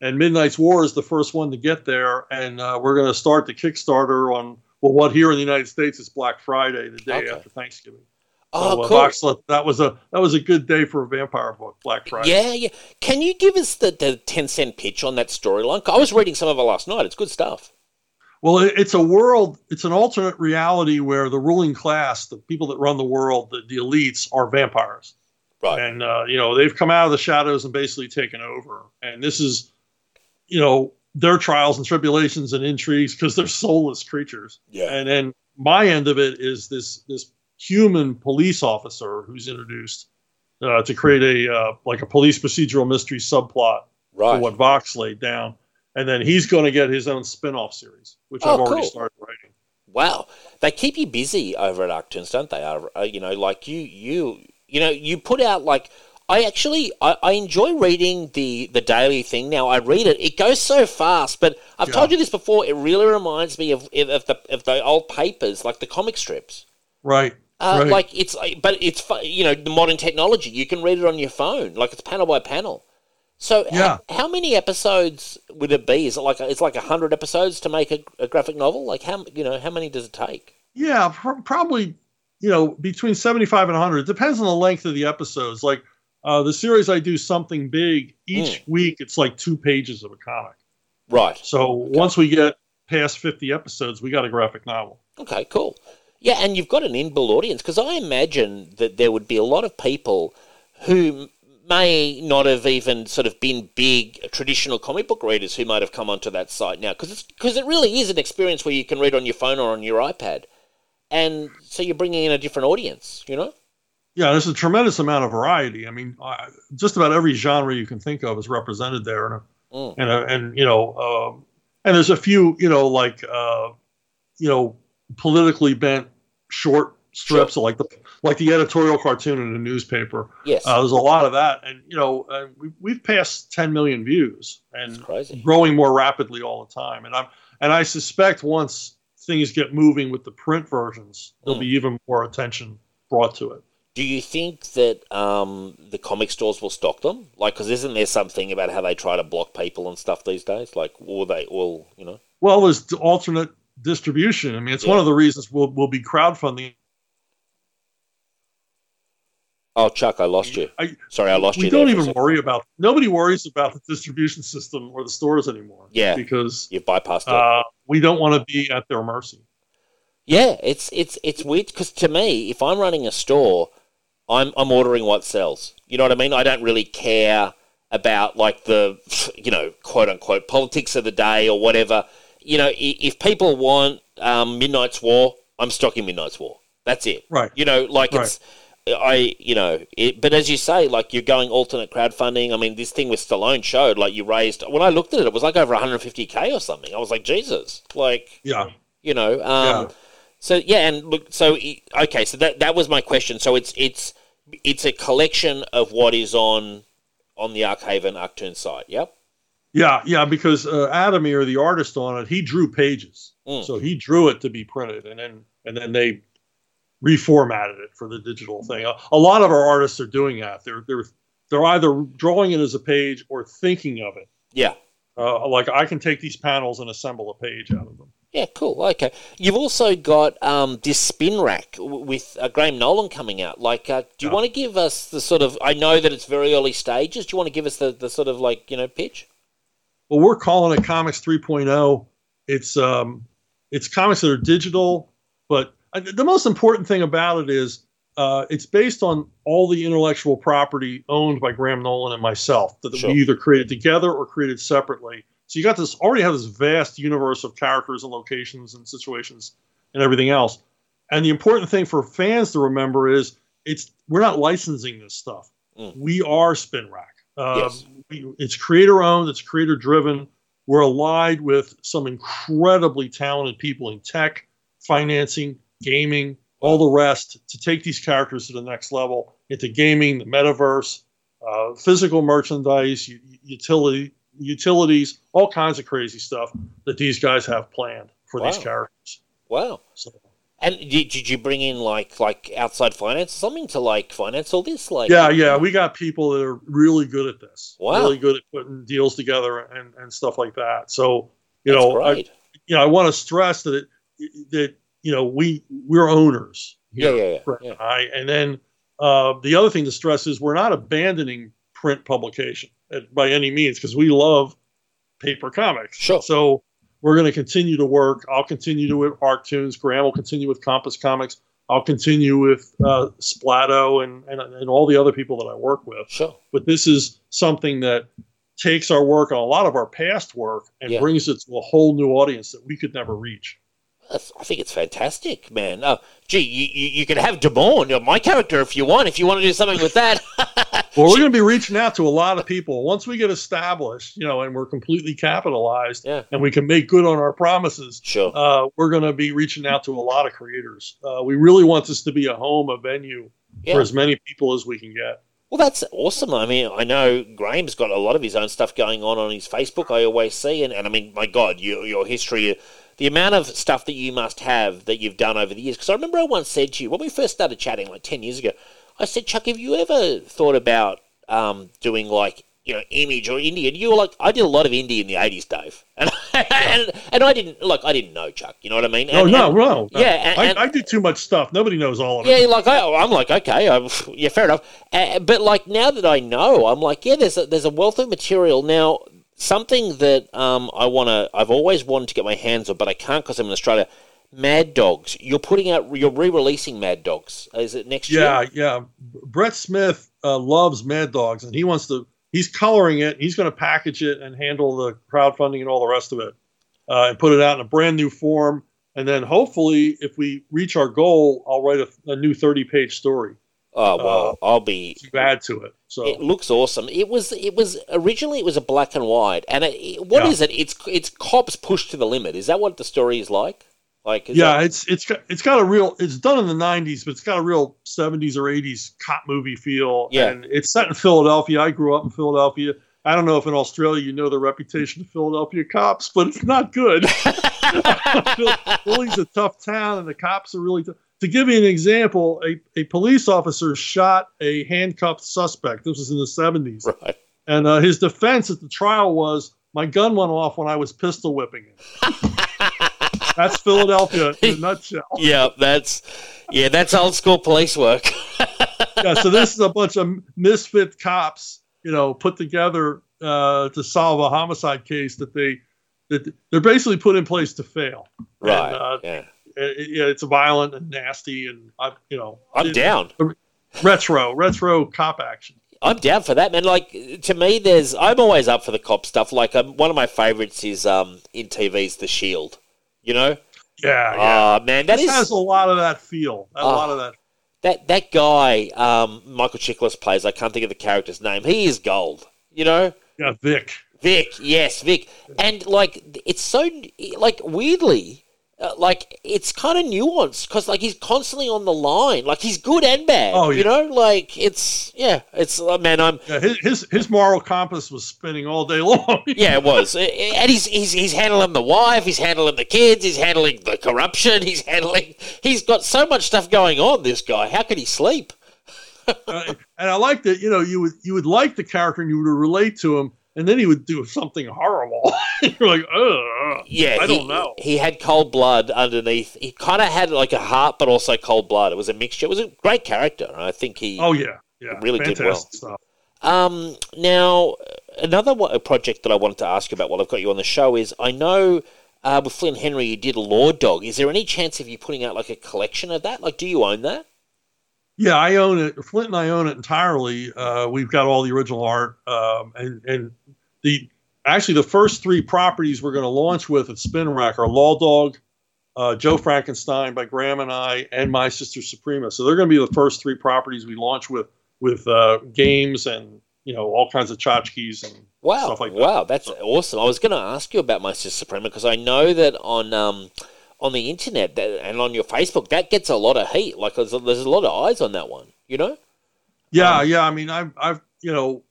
and Midnight's War is the first one to get there, and uh, we're going to start the Kickstarter on well, what here in the United States is Black Friday, the day Okay. after Thanksgiving. Oh, so, uh, cool. Voxlet, that was a that was a good day for a vampire book, Black Friday. Yeah, yeah. Can you give us the, the 10 cent pitch on that storyline? I was reading some of it last night. It's good stuff. Well, it, it's a world, it's an alternate reality where the ruling class, the people that run the world, the, the elites, are vampires. Right. And, uh, you know, they've come out of the shadows and basically taken over. And this is, you know, their trials and tribulations and intrigues because they're soulless creatures. Yeah. And then my end of it is this this human police officer who's introduced uh, to create a uh, like a police procedural mystery subplot for what Vox laid down. And then he's going to get his own spin-off series, which Oh, I've already cool. started writing. Wow, they keep you busy over at Arktoons, don't they? Uh, you know, like you, you, you know, you put out like I actually I, I enjoy reading the the daily thing. Now I read it; it goes so fast. But I've Yeah. told you this before. It really reminds me of of the of the old papers, like the comic strips. Right. Uh, right. Like it's, but it's you know the modern technology. You can read it on your phone, like it's panel by panel. So Yeah. how many episodes would it be? Is it like it's like hundred episodes to make a, a graphic novel? Like how you know how many does it take? Yeah, pr- probably, you know, between 75 and 100. It depends on the length of the episodes. Like uh, the series I do, Something Big, each week it's like two pages of a comic. Right. So once we get past 50 episodes, we got a graphic novel. Okay, cool. Yeah, and you've got an inbuilt audience because I imagine that there would be a lot of people who may not have even sort of been big traditional comic book readers who might have come onto that site now because because it really is an experience where you can read on your phone or on your iPad, and so you're bringing in a different audience, you know. Yeah, there's a tremendous amount of variety. I mean, uh, just about every genre you can think of is represented there. And, Mm. and, uh, and you know, um, and there's a few, you know, like, uh, you know, politically bent short strips, like the like the editorial cartoon in a newspaper. Yes, Uh, there's a lot of that, and you know, uh, we, we've passed 10 million views, and growing more rapidly all the time. And I'm and I suspect once things get moving with the print versions, there'll Mm. be even more attention brought to it. Do you think that um, the comic stores will stock them? Like, because isn't there something about how they try to block people and stuff these days? Like, or they, all you know. Well, there's alternate distribution. I mean, it's one of the reasons we'll we'll be crowdfunding. Oh, Chuck, I lost you. I, Sorry, I lost we you. don't for a even worry about. Nobody worries about the distribution system or the stores anymore. Yeah. because You've bypassed it. uh, we don't want to be at their mercy. yeah, it's it's it's weird because to me, if I'm running a store, I'm I'm ordering what sells. You know what I mean? I don't really care about like the you know quote unquote politics of the day or whatever. You know, if people want um, Midnight's War, I'm stocking Midnight's War. That's it. Right. You know, like Right. it's I, you know, it, but as you say, like you're going alternate crowdfunding. I mean, this thing with Stallone showed like you raised. When I looked at it, it was like over 150k or something. I was like, Jesus, like, Yeah. you know. Um, Yeah. So yeah, and look, so okay, so that that was my question. So it's it's it's a collection of what is on on the Arkhaven Arktoon site. Yep. Yeah, yeah, because uh, Adamir, the artist on it, he drew pages, Mm. so he drew it to be printed, and then and then they reformatted it for the digital thing. A, a lot of our artists are doing that. They're they're they're either drawing it as a page or thinking of it. Yeah. Uh, like I can take these panels and assemble a page out of them. Yeah, cool. Okay, you've also got um, this spin rack with uh, Graham Nolan coming out. Like, uh, do you want to give us the sort of? I know that it's very early stages. Do you want to give us the, the sort of like you know pitch? Well, we're calling it Comics 3.0. It's um, it's comics that are digital, but uh, the most important thing about it is uh, it's based on all the intellectual property owned by Graham Nolan and myself that Sure. we either created together or created separately. So you got this already have this vast universe of characters and locations and situations and everything else. And the important thing for fans to remember is it's we're not licensing this stuff. Mm. We are Spin Rack. Um, Yes. we, it's creator owned. It's creator driven. We're allied with some incredibly talented people in tech, financing, gaming, all the rest to take these characters to the next level into gaming, the metaverse, uh, physical merchandise, u- utility, utilities, all kinds of crazy stuff that these guys have planned for these characters. Wow. So, And did, did you bring in like like outside finance something to like finance all this? Like, yeah, yeah, we got people that are really good at this. Wow. Really good at putting deals together and, and stuff like that. So, you that's know, I, great. you know, I want to stress that it, that you know we we're owners. yeah, yeah, yeah, yeah. and I. And then uh, the other thing to stress is we're not abandoning print publication uh, by any means because we love paper comics. Sure. So we're going to continue to work. I'll continue to with Arktoons. Graham will continue with Compass Comics. I'll continue with uh, Splatto and, and and all the other people that I work with Sure. but this is something that takes our work and a lot of our past work and Yeah. brings it to a whole new audience that we could never reach. I think it's fantastic, man. Oh, gee, you, you, you could have you my character, if you want. If you want to do something with that. Well, we're going to be reaching out to a lot of people once we get established, you know, and we're completely capitalized Yeah. and we can make good on our promises. sure. Uh, we're going to be reaching out to a lot of creators. Uh, we really want this to be a home, a venue Yeah. for as many people as we can get. Well, that's awesome. I mean, I know Graham's got a lot of his own stuff going on on his Facebook. I always see, and, and I mean, my God, your your history, the amount of stuff that you must have that you've done over the years. Because I remember I once said to you when we first started chatting, like ten years ago, I said, Chuck, have you ever thought about um, doing like you know image or indie? And you were like, I did a lot of indie in the eighties, Dave, and and and I didn't look, I didn't know Chuck. You know what I mean? No, And- no, and- no, no. Yeah, and- I, I do too much stuff. Nobody knows all of it. yeah, like I, I'm like okay, i yeah, fair enough. Uh, but like now that I know, I'm like yeah, there's a, there's a wealth of material now. Something that um, I want to, I've always wanted to get my hands on, but I can't because I'm in Australia. Mad Dogs. You're putting out, you're re-releasing Mad Dogs. Is it next Yeah, year? yeah. Yeah. Brett Smith uh, loves Mad Dogs, and he wants to. He's coloring it. He's going to package it and handle the crowdfunding and all the rest of it, uh, and put it out in a brand new form. And then hopefully, if we reach our goal, I'll write a, a new thirty-page story Oh well, uh, I'll be. to add to it. So It looks awesome. It was. It was originally. It was a black and white. And it, it- what Yeah. is it? It's it's cops pushed to the limit. Is that what the story is like? Like is yeah, that- it's it's got it's got a real. It's done in the '90s, but it's got a real '70s or '80s cop movie feel. Yeah. and it's set in Philadelphia. I grew up in Philadelphia. I don't know if in Australia you know the reputation of Philadelphia cops, but it's not good. Philly's a tough town, and the cops are really. T- to give you an example, a, a police officer shot a handcuffed suspect. This was in the 70s. right. And uh, his defense at the trial was my gun went off when I was pistol whipping him. That's Philadelphia in a nutshell. Yeah, that's yeah, that's old school police work. Yeah, so this is a bunch of misfit cops, you know, put together uh, to solve a homicide case that they that they're basically put in place to fail. right. And, uh, yeah. It, it's violent and nasty, and I'm you know, I'm it- down. Retro, retro cop action. I'm down for that, man. Like to me, there's I'm always up for the cop stuff. Like um, one of my favorites is um in TV's The Shield. You know, Yeah, yeah. oh man, that this is has a lot of that feel. A Oh. lot of that. that that guy, um, Michael Chiklis plays. I can't think of the character's name. He is gold. You know, Yeah, Vic. Vic. Yes, Vic. And like, it's so like weirdly. Uh, like it's kind of nuanced because like he's constantly on the line like he's good and bad Oh, you know like it's yeah it's uh, man i'm Yeah, his, his his moral compass was spinning all day long. Yeah, it was, and he's he's he's handling the wife, he's handling the kids, he's handling the corruption, he's handling. He's got so much stuff going on. This guy, how could he sleep? Uh, and I like that. You know, you would you would like the character and you would relate to him, and then he would do something horrible. You're like, ugh. Yeah, I he, don't know. He had cold blood underneath. He kind of had like a heart, but also cold blood. It was a mixture. It was a great character, and I think he. Oh yeah, yeah, really did well. stuff. Um, now, another project that I wanted to ask you about while I've got you on the show is I know uh, with Flint Henry you did Law Dog. Is there any chance of you putting out like a collection of that? Like, do you own that? Yeah, I own it. Flint and I own it entirely. Uh, we've got all the original art, um, and and the actually the first three properties we're going to launch with at Spin Rack are Law Dog, uh, Joe Frankenstein by Graham and I, and My Sister Suprema. So they're going to be the first three properties we launch with with uh, games and you know all kinds of tchotchkes and Wow, stuff like that. wow, that's awesome. I was going to ask you about My Sister Suprema because I know that on um, on the internet that, and on your Facebook that gets a lot of heat. Like, there's a, there's a lot of eyes on that one. You know? Yeah, Um, yeah. I mean, I've, I've, you know,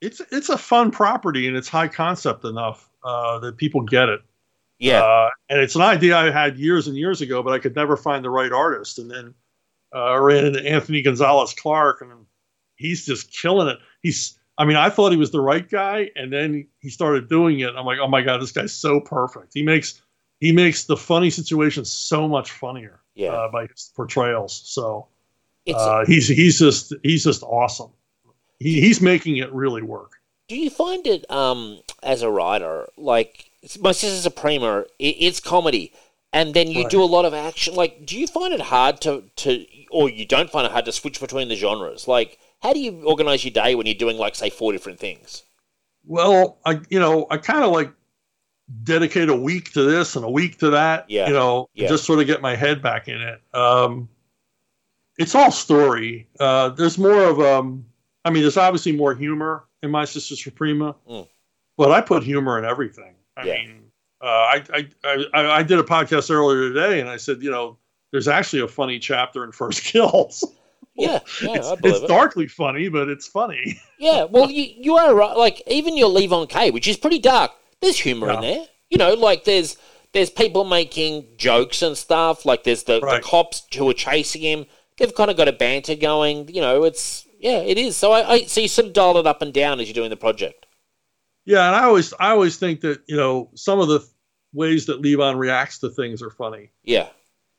it's, it's a fun property and it's high concept enough uh, that people get it. Yeah, Uh, and it's an idea I had years and years ago, but I could never find the right artist. And then uh, I ran into Anthony Gonzalez Clark, and he's just killing it. He's, I mean, I thought he was the right guy, and then he started doing it. I'm like, oh my god, this guy's so perfect. He makes he makes the funny situations so much funnier yeah. uh, by his portrayals. So uh, he's he's just he's just awesome. He, he's making it really work. Do you find it um as a writer like my Sister Suprema? It, it's comedy, and then you Right. do a lot of action. Like, do you find it hard to to or you don't find it hard to switch between the genres? Like, how do you organize your day when you're doing like say four different things? Well, I you know I kind of like dedicate a week to this and a week to that. Yeah, You know, yeah. just sort of get my head back in it. Um, it's all story. Uh, there's more of um. I mean, there's obviously more humor in my sister Suprema, Mm. but I put humor in everything. I Yeah. mean, uh, I, I I I did a podcast earlier today, and I said, you know, there's actually a funny chapter in First Kills. Yeah, yeah, it's, it's it. darkly funny, but it's funny. Yeah, well, you you are right. Like even your Levon Cade, which is pretty dark. There's humor in there. You know, like there's there's people making jokes and stuff. Like there's the, the cops who are chasing him. They've kind of got a banter going. You know, it's yeah, it is. So I, I so you sort of dial it up and down as you're doing the project. Yeah, and I always I always think that you know some of the ways that Levon reacts to things are funny. Yeah,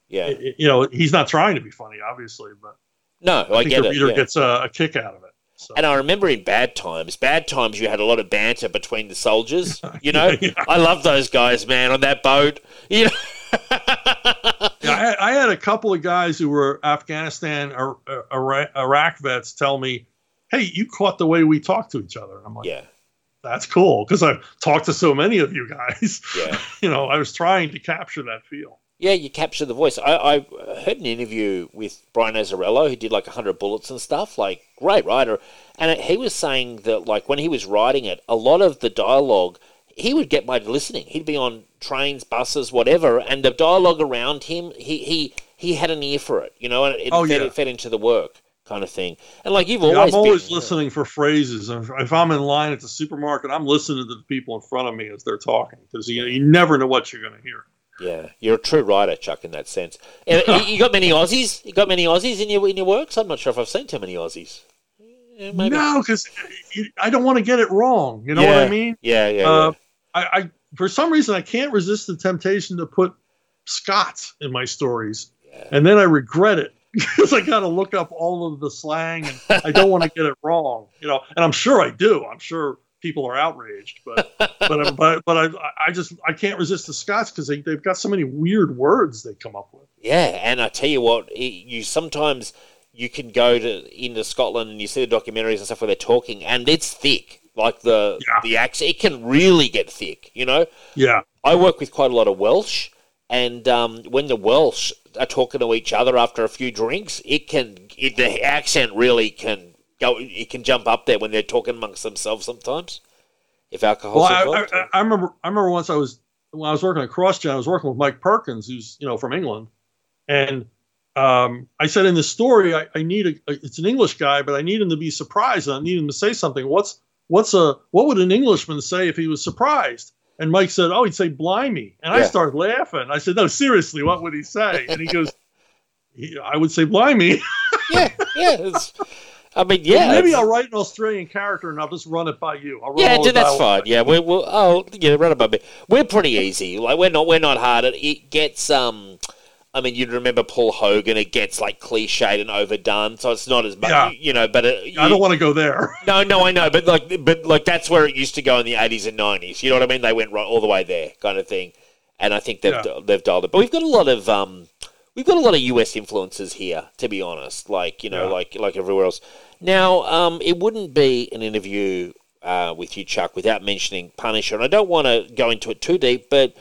yeah. I- I- you know, he's not trying to be funny, obviously, but No, I, I, think get the it. reader yeah. gets a, a kick out of it. So. And I remember in Bad Times, Bad Times, you had a lot of banter between the soldiers. You know, Yeah. I love those guys, man, on that boat. You know. I, I had a couple of guys who were Afghanistan or uh, Iraq, Iraq vets tell me, "Hey, you caught the way we talk to each other." I'm like, yeah, "That's cool," because I've talked to so many of you guys. yeah. you know, I was trying to capture that feel. Yeah, you capture the voice. I, I heard an interview with Brian Azzarello, who did like 100 Bullets and stuff, like, great writer. And he was saying that, like, when he was writing it, a lot of the dialogue, he would get by listening. He'd be on trains, buses, whatever, and the dialogue around him, he, he, he had an ear for it, you know, and it, Oh, fed, yeah. it fed into the work kind of thing. And, like, you've Yeah, always I'm always been, listening for phrases. If, I'm in line at the supermarket, I'm listening to the people in front of me as they're talking because you know you never know what you're going to hear. Yeah, you're a true writer, Chuck, in that sense. You- you got many Aussies? You got many Aussies in your in your works? I'm not sure if I've seen too many Aussies. Yeah. No, because I don't want to get it wrong. You know what I mean? Yeah, yeah, Uh, I, I for some reason I can't resist the temptation to put Scots in my stories, Yeah. and then I regret it because I got to look up all of the slang, and I don't want to get it wrong. You know, and I'm sure I do. I'm sure people are outraged, but but uh, but but I I just I can't resist the Scots because they they've got so many weird words they come up with. Yeah, and I tell you what, you sometimes you can go to into Scotland and you see the documentaries and stuff where they're talking, and it's thick. Like the Yeah. the accent, it can really get thick. You know, Yeah, I work with quite a lot of Welsh, And um, when the Welsh are talking to each other after a few drinks, it can it, the accent really can go. It can jump up there when they're talking amongst themselves sometimes. If alcohol's Well, I. I, I remember. I remember once I was when I was working at CrossGen. I was working with Mike Perkins, who's you know from England, and um, I said in this story, I, I need a. It's an English guy, but I need him to be surprised. And I need him to say something. What's what's a what would an Englishman say if he was surprised? And Mike said, "Oh, he'd say blimey." And I Yeah. started laughing. I said, "No, seriously, what would he say?" And he goes, he, "I would say blimey." yeah, yeah. I mean, yeah. Maybe I'll write an Australian character and I'll just run it by you. I'll run Yeah, dude, that's fine. Yeah, we're, we're oh yeah, right above me. We're pretty easy. Like we're not we're not hard. It, it gets um, I mean, you'd remember Paul Hogan. It gets like cliched and overdone, so it's not as much. Yeah. You know, but it, I don't want to go there. No, no, I know, but like, but like that's where it used to go in the eighties and nineties. You know what I mean? They went right all the way there, kind of thing. And I think they've Yeah. they've dialed it. But we've got a lot of um, we've got a lot of US influences here, to be honest. Like you know, Yeah. like like everywhere else. Now, um, it wouldn't be an interview uh, with you, Chuck, without mentioning Punisher. And I don't want to go into it too deep, but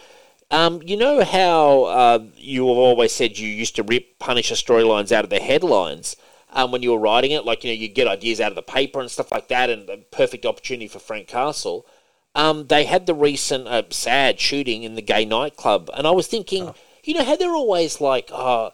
um, you know how uh, you have always said you used to rip Punisher storylines out of the headlines um, when you were writing it, like you know you get ideas out of the paper and stuff like that, and a perfect opportunity for Frank Castle. Um, they had the recent uh, sad shooting in the gay nightclub, and I was thinking, you know, how they're always like, oh,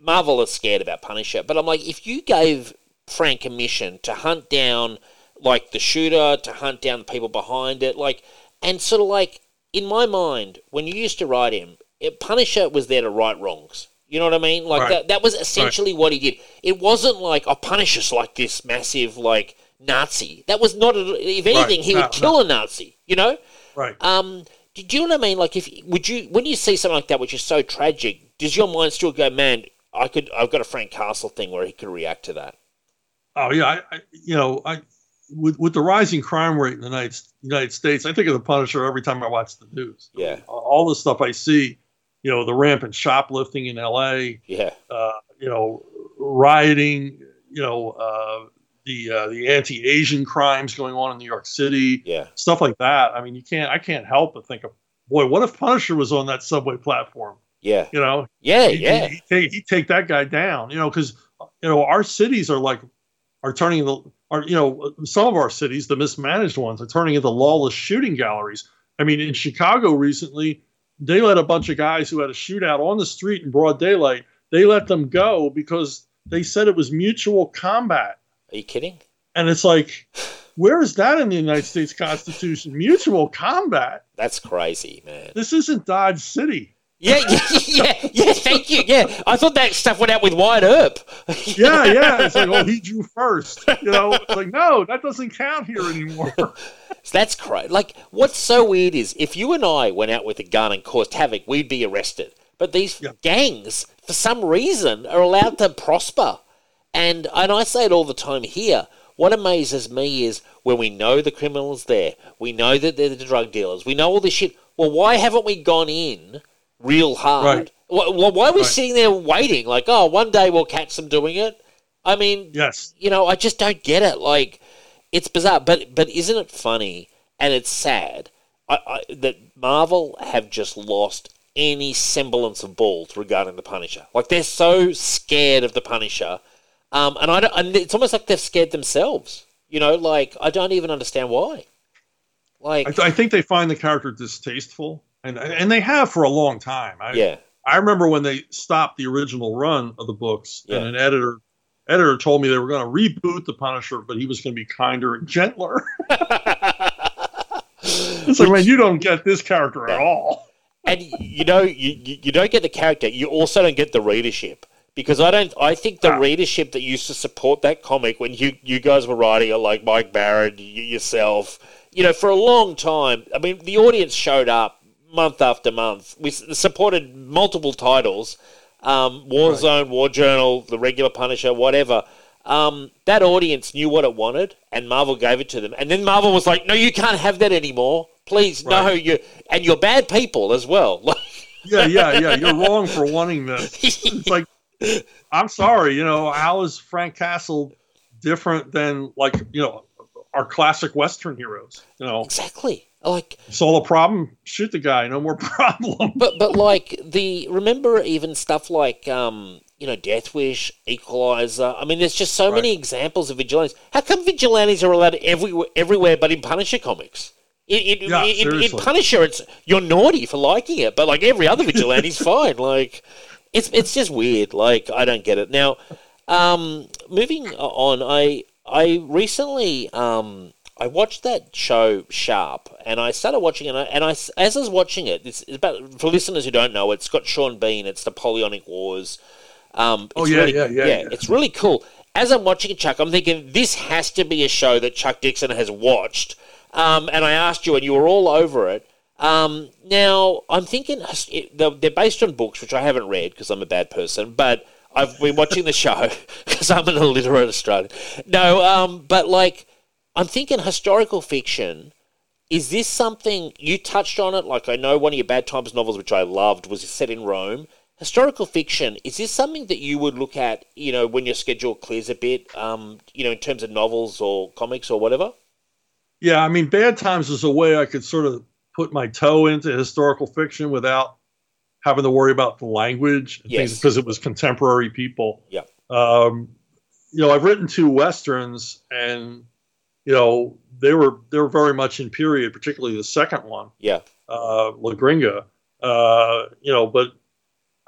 Marvel is scared about Punisher, but I'm like, if you gave Frank a mission to hunt down like the shooter, to hunt down the people behind it, like, and sort of like in my mind, when you used to write him, it, Punisher was there to right wrongs. You know what I mean? Like Right. that. That was essentially what he did. It wasn't like oh, Punisher's like this massive like Nazi. That was not. A, if anything, he No, would kill a Nazi. You know. Right. Um, do do you know what I mean? Like, if would you when you see something like that, which is so tragic, does your mind still go, man? I could. I've got a Frank Castle thing where he could react to that. Oh yeah, I, I you know, I with with the rising crime rate in the United, United States, I think of the Punisher every time I watch the news. Yeah. All the stuff I see, you know, the rampant shoplifting in L.A., Yeah. uh, you know, rioting, you know, uh, the uh, the anti-Asian crimes going on in New York City, Yeah. stuff like that. I mean, you can't, I can't help but think of, boy, what if Punisher was on that subway platform? Yeah. You know, Yeah. he, Yeah. he, take, he take that guy down, you know, because you know our cities are like are turning the are you know some of our cities, the mismanaged ones, are turning into lawless shooting galleries. I mean, in Chicago recently, they let a bunch of guys who had a shootout on the street in broad daylight. They let them go because they said it was mutual combat, Are you kidding? and it's like, where is that in the United States Constitution? Mutual combat. That's crazy, man. This isn't Dodge City. Yeah, yeah, yeah, yeah. Thank you. Yeah, I thought that stuff went out with Wyatt Earp. yeah, yeah. It's like, oh, he drew first. You know, it's like, no, that doesn't count here anymore. That's crazy. Like, what's so weird is if you and I went out with a gun and caused havoc, we'd be arrested. But these Yeah. gangs, for some reason, are allowed to prosper. And and I say it all the time here. What amazes me is when we know the criminals there, we know that they're the drug dealers, we know all this shit. Well, why haven't we gone in real hard? Right. Wh- Well, why are we Right. sitting there waiting? Like, oh, one day we'll catch them doing it. I mean, yes. you know, I just don't get it. Like, it's bizarre, but but isn't it funny and it's sad I, I, that Marvel have just lost any semblance of balls regarding the Punisher? Like, they're so scared of the Punisher, um, and I don't. And it's almost like they've scared themselves. You know, like I don't even understand why. Like, I, th- I think they find the character distasteful, and and they have for a long time. I, yeah, I remember when they stopped the original run of the books, Yeah. and an editor editor told me they were going to reboot the Punisher, but he was going to be kinder and gentler. it's like, man, you don't get this character at all. and you know you, you don't get the character you also don't get the readership because i don't i think the Ah. readership that used to support that comic when you you guys were writing it like mike baron you, yourself you know for a long time i mean the audience showed up month after month we supported multiple titles um, warzone war journal the regular punisher whatever um, that audience knew what it wanted and marvel gave it to them and then marvel was like no you can't have that anymore please no you and you're bad people as well Yeah, yeah, yeah. You're wrong for wanting this. It's like, I'm sorry. You know, how is Frank Castle different than like you know our classic Western heroes? You know, exactly Like, Solve a problem, shoot the guy, no more problem. but but like the remember even stuff like um you know Death Wish, Equalizer. I mean, there's just so many examples of vigilantes. How come vigilantes are allowed everywhere everywhere but in Punisher comics? In, in, Yeah, in, in. Punisher, it's you're naughty for liking it, but like every other vigilante's fine. Like it's it's just weird. Like I don't get it. Now, um, moving on, I I recently um I watched that show Sharpe, and I started watching it, and I as I was watching it, it's, about for listeners who don't know, it's got Sean Bean. It's Napoleonic Wars. Um, Oh, it's yeah, really, yeah, yeah, yeah. It's really cool. As I'm watching it, Chuck, I'm thinking this has to be a show that Chuck Dixon has watched. Um, and I asked you, and you were all over it. Um, now I'm thinking they're based on books, which I haven't read because I'm a bad person, but I've been watching the show because I'm an illiterate Australian. No, um, but like I'm thinking historical fiction. Is this something you touched on it? Like I know one of your Bad Times novels, which I loved, was set in Rome. Historical fiction is this something that you would look at? You know, when your schedule clears a bit. Um, you know, in terms of novels or comics or whatever. Yeah, I mean, Bad Times is a way I could sort of put my toe into historical fiction without having to worry about the language and things Yes. because it was contemporary people. Yeah. Um, you know, I've written two westerns, and you know they were they were very much in period, particularly the second one, Yeah. uh, La Gringa. Uh, you know, but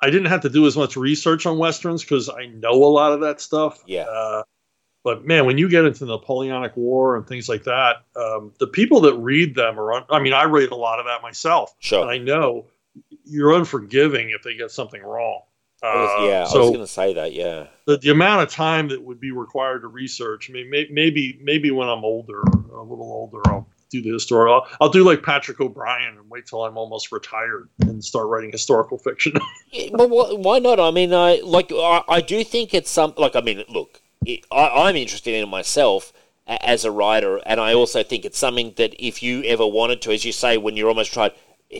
I didn't have to do as much research on westerns because I know a lot of that stuff. Yeah. Uh, but man, when you get into the Napoleonic War and things like that, um, the people that read them are. I mean, I read a lot of that myself, Sure. and I know you're unforgiving if they get something wrong. I was- Uh, yeah, I was going to say that. Yeah. the, the amount of time that would be required to research. I mean, may, maybe maybe when I'm older, a little older, I'll do the historical. I'll, I'll do like Patrick O'Brian and wait till I'm almost retired and start writing historical fiction. Yeah, but wh- why not? I mean, I like I, I do think it's some like I mean, look, it, I, I'm interested in it myself a- as a writer, and I also think it's something that if you ever wanted to, as you say, when you're almost tried,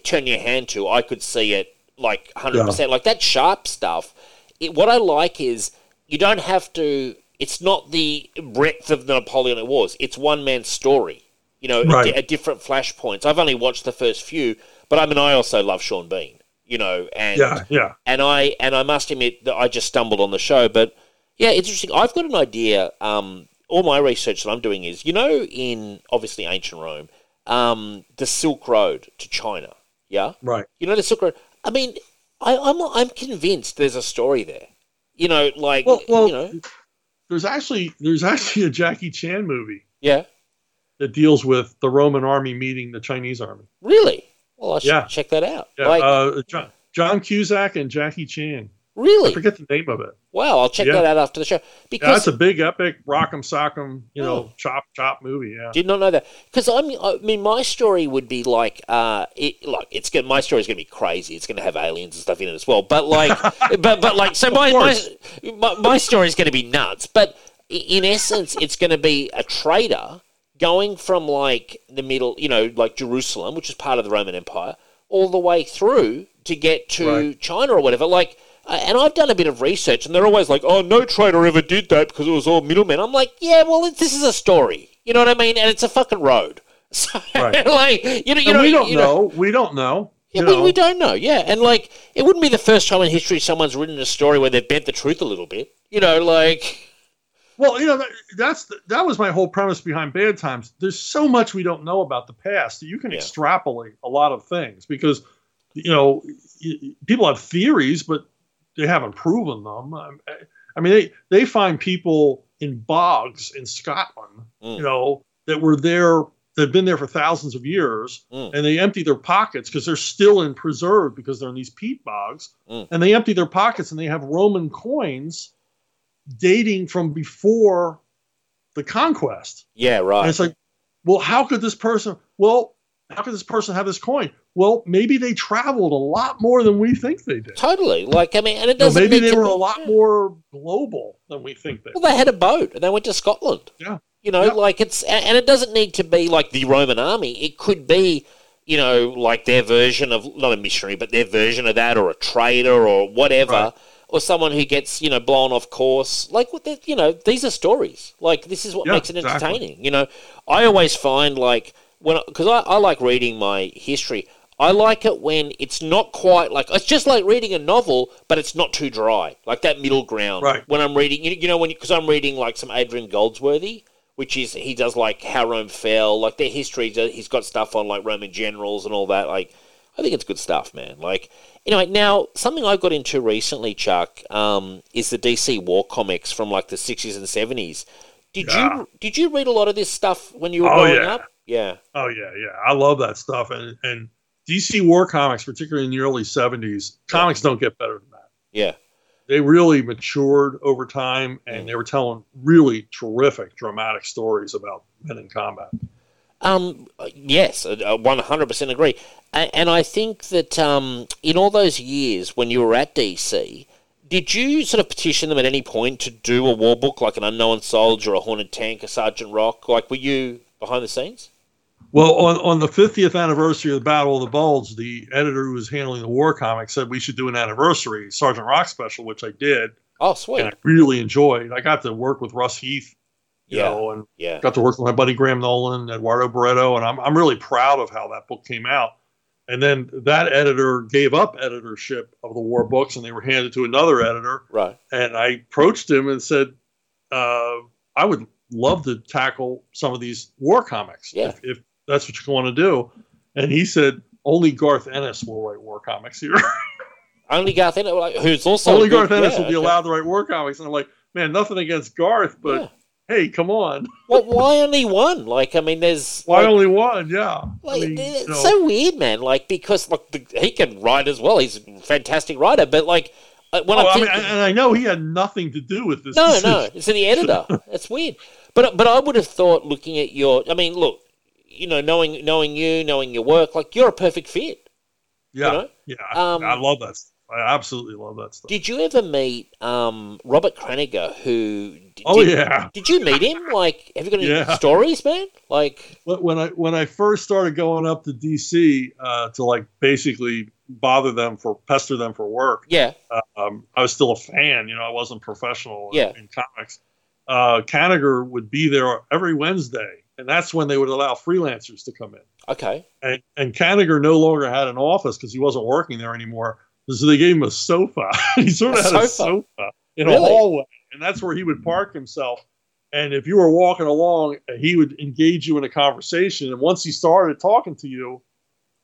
turn your hand to, I could see it like hundred percent, like that Sharpe stuff. It, what I like is you don't have to. It's not the breadth of the Napoleonic Wars. It's one man's story. You know, Right. at, at different flashpoints. I've only watched the first few, but I mean, I also love Sean Bean. You know, and yeah, yeah. and I and I must admit that I just stumbled on the show, but yeah, it's interesting. I've got an idea. Um, all my research that I'm doing is, you know, in obviously ancient Rome, um, the Silk Road to China. Yeah, Right. you know the Silk Road. I mean, I, I'm I'm convinced there's a story there. You know, like Well, well, you know, there's actually there's actually a Jackie Chan movie yeah, that deals with the Roman army meeting the Chinese army. really. Well, I should Yeah. check that out. Yeah, like, uh, John, John Cusack and Jackie Chan. I really? forget the name of it. Wow, I'll check Yeah. that out after the show Yeah, because that's a big epic rock'em sock'em, you know, Oh. chop chop movie. Yeah. Did not know that because I mean, I mean, my story would be like, uh, it, like it's gonna, my story is going to be crazy. It's going to have aliens and stuff in it as well. But like, but but like, so my my, my my story is going to be nuts. But in essence, it's going to be a trader going from like the middle, you know, like Jerusalem, which is part of the Roman Empire, all the way through to get to Right. China or whatever. Like. And I've done a bit of research, and they're always like, "Oh, no trader ever did that because it was all middlemen." I'm like, "Yeah, well, it- this is a story, you know what I mean? And it's a fucking road, so Right. like, you know, you know, we don't you know. We don't know. Yeah, we, know. we don't know. Yeah, and like, it wouldn't be the first time in history someone's written a story where they've bent the truth a little bit. You know, like, Well, you know, that, that's the, that was my whole premise behind Bad Times. There's so much we don't know about the past that you can Yeah. extrapolate a lot of things because, you know, people have theories, but they haven't proven them. I mean, they they find people in bogs in Scotland, Mm. you know, that were there, that have been there for thousands of years, Mm. and they empty their pockets because they're still in preserved because they're in these peat bogs, Mm. and they empty their pockets and they have Roman coins dating from before the conquest. yeah, And right. it's like, well, how could this person? Well, how could this person have this coin? Well, maybe they traveled a lot more than we think they did. Totally. Like, I mean, and it You know, doesn't. maybe they were a lot more global than we think they. Well, they had a boat and they went to Scotland. Yeah. You know, Yeah. like it's and it doesn't need to be like the Roman army. It could be, you know, like their version of not a missionary, but their version of that, or a trader, or whatever, Right. or someone who gets you know blown off course. Like what you know, these are stories. Like this is what Yeah, makes it exactly. entertaining. You know, I always find like when because I, I like reading my history. I like it when it's not quite like it's just like reading a novel, but it's not too dry, like that middle ground. Right. When I'm reading, you, you know, when because I'm reading like some Adrian Goldsworthy, which is he does like how Rome fell, like their history. He's got stuff on like Roman generals and all that. Like, I think it's good stuff, man. Like, anyway, now something I got into recently, Chuck, um, is the DC War comics from like the sixties and seventies. Did Yeah. you did you read a lot of this stuff when you were Oh, growing yeah. up? Yeah. Oh yeah, yeah. I love that stuff. And and DC War comics, particularly in the early '70s, comics don't get better than that. Yeah. They really matured over time, and they were telling really terrific, dramatic stories about men in combat. Um, yes, one hundred percent agree, and I think that um, in all those years when you were at DC, did you sort of petition them at any point to do a war book like an Unknown Soldier, a Haunted Tank, a Sergeant Rock? Like, were you behind the scenes? Well, on, on the 50th anniversary of the Battle of the Bulge, the editor who was handling the war comic said we should do an anniversary Sergeant Rock special, which I did, Oh, sweet. and I really enjoyed. I got to work with Russ Heath, you Yeah. know, and Yeah. got to work with my buddy Graham Nolan, Eduardo Barreto, and I'm I'm really proud of how that book came out. And then that editor gave up editorship of the war books, and they were handed to another editor. Right. And I approached him and said, uh, "I would love to tackle some of these war comics Yeah. if, if that's what you want to do." And he said, "Only Garth Ennis will write war comics here. Only Garth Ennis, like, who's also Only good- Garth Ennis yeah, will be okay. allowed to write war comics." And I'm like, "Man, nothing against Garth, but Yeah. hey, come on, Well, why only one? Like, I mean, there's why like, only one? Yeah, Like, I mean, it's you know, so weird, man. Like because like the, he can write as well. He's a fantastic writer, but like uh, when oh, I mean, and I know he had nothing to do with this. no, decision. no, it's the editor. It's weird. But but I would have thought looking at your, I mean, look, you know, knowing knowing you, knowing your work, like you're a perfect fit. Yeah, know? yeah, Um, I love that. I absolutely love that stuff. Did you ever meet um, Robert Kanigher? Who? oh did, yeah. Did you meet him? Like, have you got any Yeah. stories, man? Like, When- I when I first started going up to DC uh, to like basically bother them for pester them for work, yeah, um, I was still a fan. You know, I wasn't professional in- Yeah. in, comics. Uh, would be there every Wednesday, and that's when they would allow freelancers to come in. okay, And and Kanigher no longer had an office because he wasn't working there anymore. So they gave him a sofa. he sort of A had a sofa? sofa in Really? a hallway, and that's where he would park himself. And if you were walking along, he would engage you in a conversation. And once he started talking to you,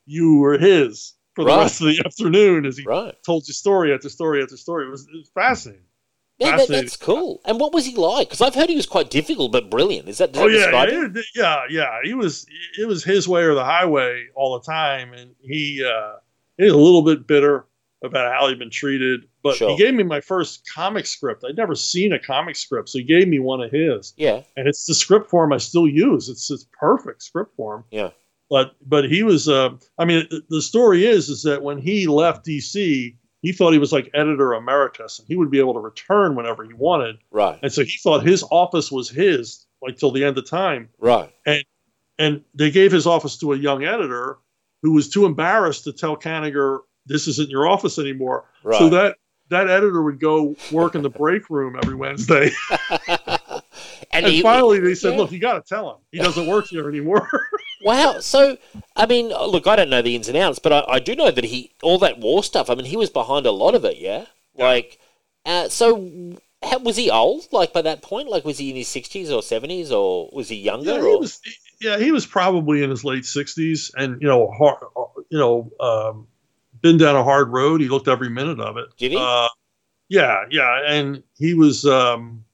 you were his for the Right. rest of the afternoon as he right. told you story after story after story. It was, it was fascinating. Yeah, that, that's cool. And what was he like? Because I've heard he was quite difficult but brilliant. Is that, does Oh that yeah, yeah, it- yeah, yeah. He was it was his way or the highway all the time, and he uh, he was a little bit bitter about how he'd been treated. But Sure. he gave me my first comic script. I'd never seen a comic script, so he gave me one of his, Yeah, and it's the script form I still use. It's it's perfect script form. yeah, But but he was. Uh, I mean, the, the story is is that when he left DC, he thought he was like editor emeritus, and he would be able to return whenever he wanted. right, And so he thought his office was his, like till the end of time right. and and they gave his office to a young editor who was too embarrassed to tell Kanigher this isn't your office anymore. Right. So that that editor would go work in the break room every Wednesday. and and he, finally they said, yeah. "Look, you got to tell him he doesn't work here anymore." wow. So, I mean, look, I don't know the ins and outs, but I, I do know that he, all that war stuff, I mean, he was behind a lot of it, yeah? Like, uh, so how, was he old, like, by that point? Like, was he in his 60s or 70s, or was he younger? yeah, he or? was. Yeah, he was probably in his late sixties, and you know, hard, you know, um, been down a hard road. He looked every minute of it. Did he? Uh, yeah, yeah, and he was. Um,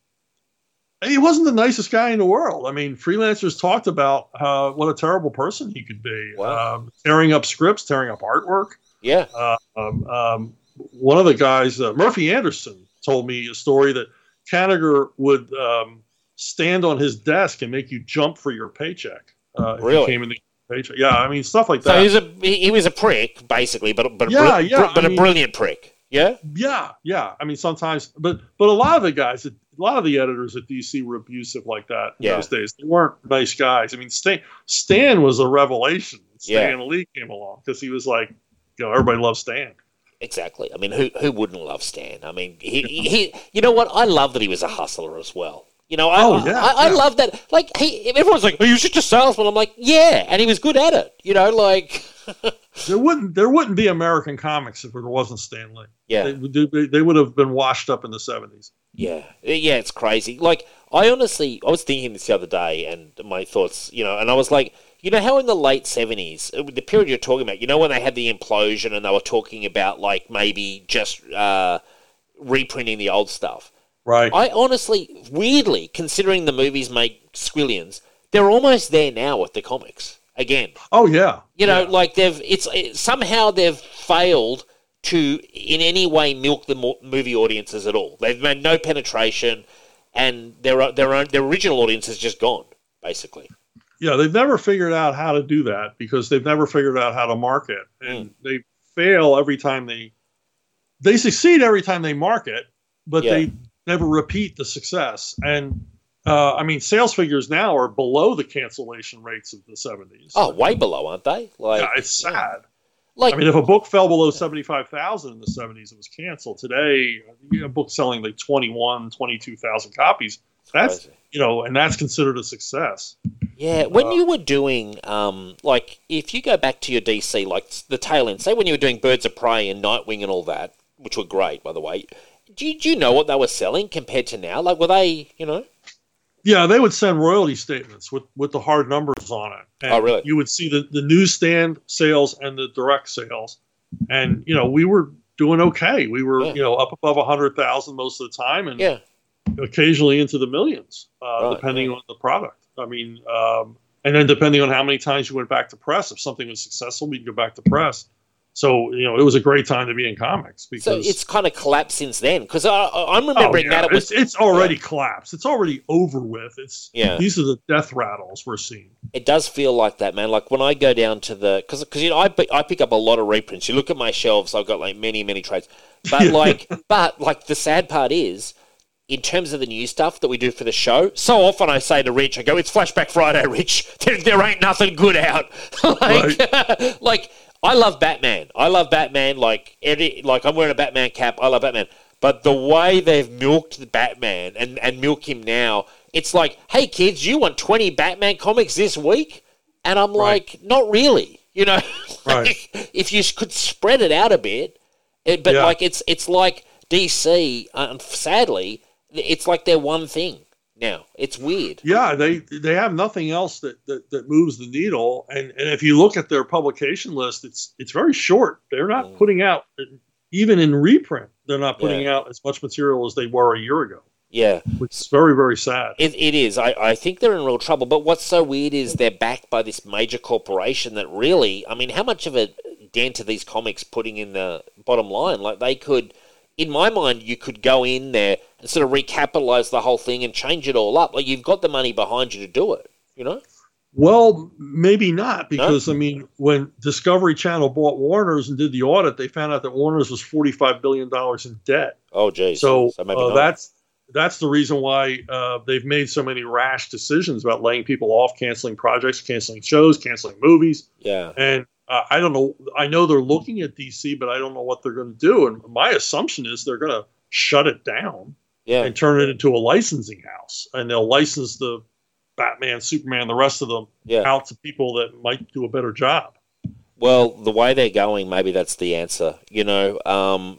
he wasn't the nicest guy in the world. I mean, freelancers talked about uh, what a terrible person he could be. Wow. Um, tearing up scripts, tearing up artwork. yeah, Uh, um, um, one of the guys, uh, Murphy Anderson, told me a story that Kanigher would um, stand on his desk and make you jump for your paycheck. Uh, if you Really? came in the paycheck. Yeah, I mean stuff like so that. he was, a, he, he was a prick, basically, but, but, a Yeah, bri- yeah, but I a mean- brilliant prick. Yeah? yeah, yeah. I mean sometimes, but but a lot of the guys, a lot of the editors at DC were abusive like that in Yeah. those days. They weren't nice guys. I mean, Stan, Stan was a revelation. Stan Yeah. Lee came along because he was like, you know, everybody loves Stan. Exactly. I mean, who who wouldn't love Stan? I mean, he, he, he you know what? I love that he was a hustler as well. You know, I, Oh, yeah, I, I yeah. love that. Like, he, everyone's like, "Oh, he was just a salesman." I'm like, "Yeah," and he was good at it. You know, like, There wouldn't there wouldn't be American comics if there wasn't Stan Lee. yeah, They, they, they would have been washed up in the seventies. Yeah, yeah, it's crazy. Like, I honestly, I was thinking this the other day, and my thoughts, you know, and I was like, you know, how in the late seventies, the period you're talking about, you know, when they had the implosion, and they were talking about like maybe just uh, reprinting the old stuff. Right. I honestly, weirdly, considering the movies make squillions, they're almost there now with the comics again. oh yeah. You know, Yeah. like they've it's it, somehow they've failed to in any way milk the movie audiences at all. They've made no penetration, and their their own their original audience has just gone basically. yeah, they've never figured out how to do that because they've never figured out how to market, and they fail every time they they succeed every time they market, but Yeah. they never repeat the success. And uh, I mean, sales figures now are below the cancellation rates of the seventies. Oh, way below, aren't they? Like, yeah, it's sad. Like I mean, if a book fell below 75,000 in the 70s, it was canceled. Today, you know, a book selling like 21, 22,000 copies, that's, crazy. you know, and that's considered a success. Yeah, when Uh, you were doing, um, like, if you go back to your DC, like the tail end, say when you were doing Birds of Prey and Nightwing and all that, which were great, by the way, do you, do you know what they were selling compared to now? Like, were they, you know? Yeah, they would send royalty statements with, with the hard numbers on it. And Oh, really? You would see the, the newsstand sales and the direct sales. And, you know, we were doing okay. We were, Yeah. you know, up above 100,000 most of the time and Yeah, occasionally into the millions, uh, Right, depending on the product. I mean, um, and then depending on how many times you went back to press. If something was successful, we'd go back to press. So, you know, it was a great time to be in comics because so it's kind of collapsed since then because I'm Oh, remembering yeah, that it was it's, it's already collapsed. It's already over with. It's Yeah. these are the death rattles we're seeing. it does feel like that, man. Like when I go down to the because because you know I I pick up a lot of reprints. You look at my shelves, I've got like many many trades, but Yeah. like but like the sad part is. In terms of the new stuff that we do for the show, so often I say to Rich, I go, "It's Flashback Friday, Rich. There, there ain't nothing good out." like, like I love Batman. I love Batman. Like, every, like I'm wearing a Batman cap. I love Batman. But the way they've milked the Batman and, and milk him now, it's like, hey kids, you want 20 Batman comics this week? And I'm Right. like, not really. You know, Right. Like, if you could spread it out a bit, it, but Yeah. like it's it's like DC. Uh, sadly, it's like their one thing now. It's weird. Yeah, they they have nothing else that, that, that moves the needle. And and if you look at their publication list, it's it's very short. They're not Mm. putting out even in reprint. They're not putting out as much material as they were a year ago, Yeah. which is very very sad. It, it is. I, I think they're in real trouble. But what's so weird is they're backed by this major corporation that really, I mean, how much of a dent are these comics putting in the bottom line? Like they could, in my mind, you could go in there and sort of recapitalize the whole thing and change it all up. Like you've got the money behind you to do it. You know? Well, maybe not because I mean, when Discovery Channel bought Warner's and did the audit, they found out that Warner's was forty five billion dollars in debt. Oh, geez. So, maybe uh, that's that's the reason why uh, they've made so many rash decisions about laying people off, canceling projects, canceling shows, canceling movies, yeah. and uh, I don't know. I know they're looking at DC, but I don't know what they're going to do. And my assumption is they're going to shut it down Yeah. and turn it into a licensing house, and they'll license the Batman, Superman, the rest of them Yeah. out to people that might do a better job. Well, the way they're going, maybe that's the answer, you know,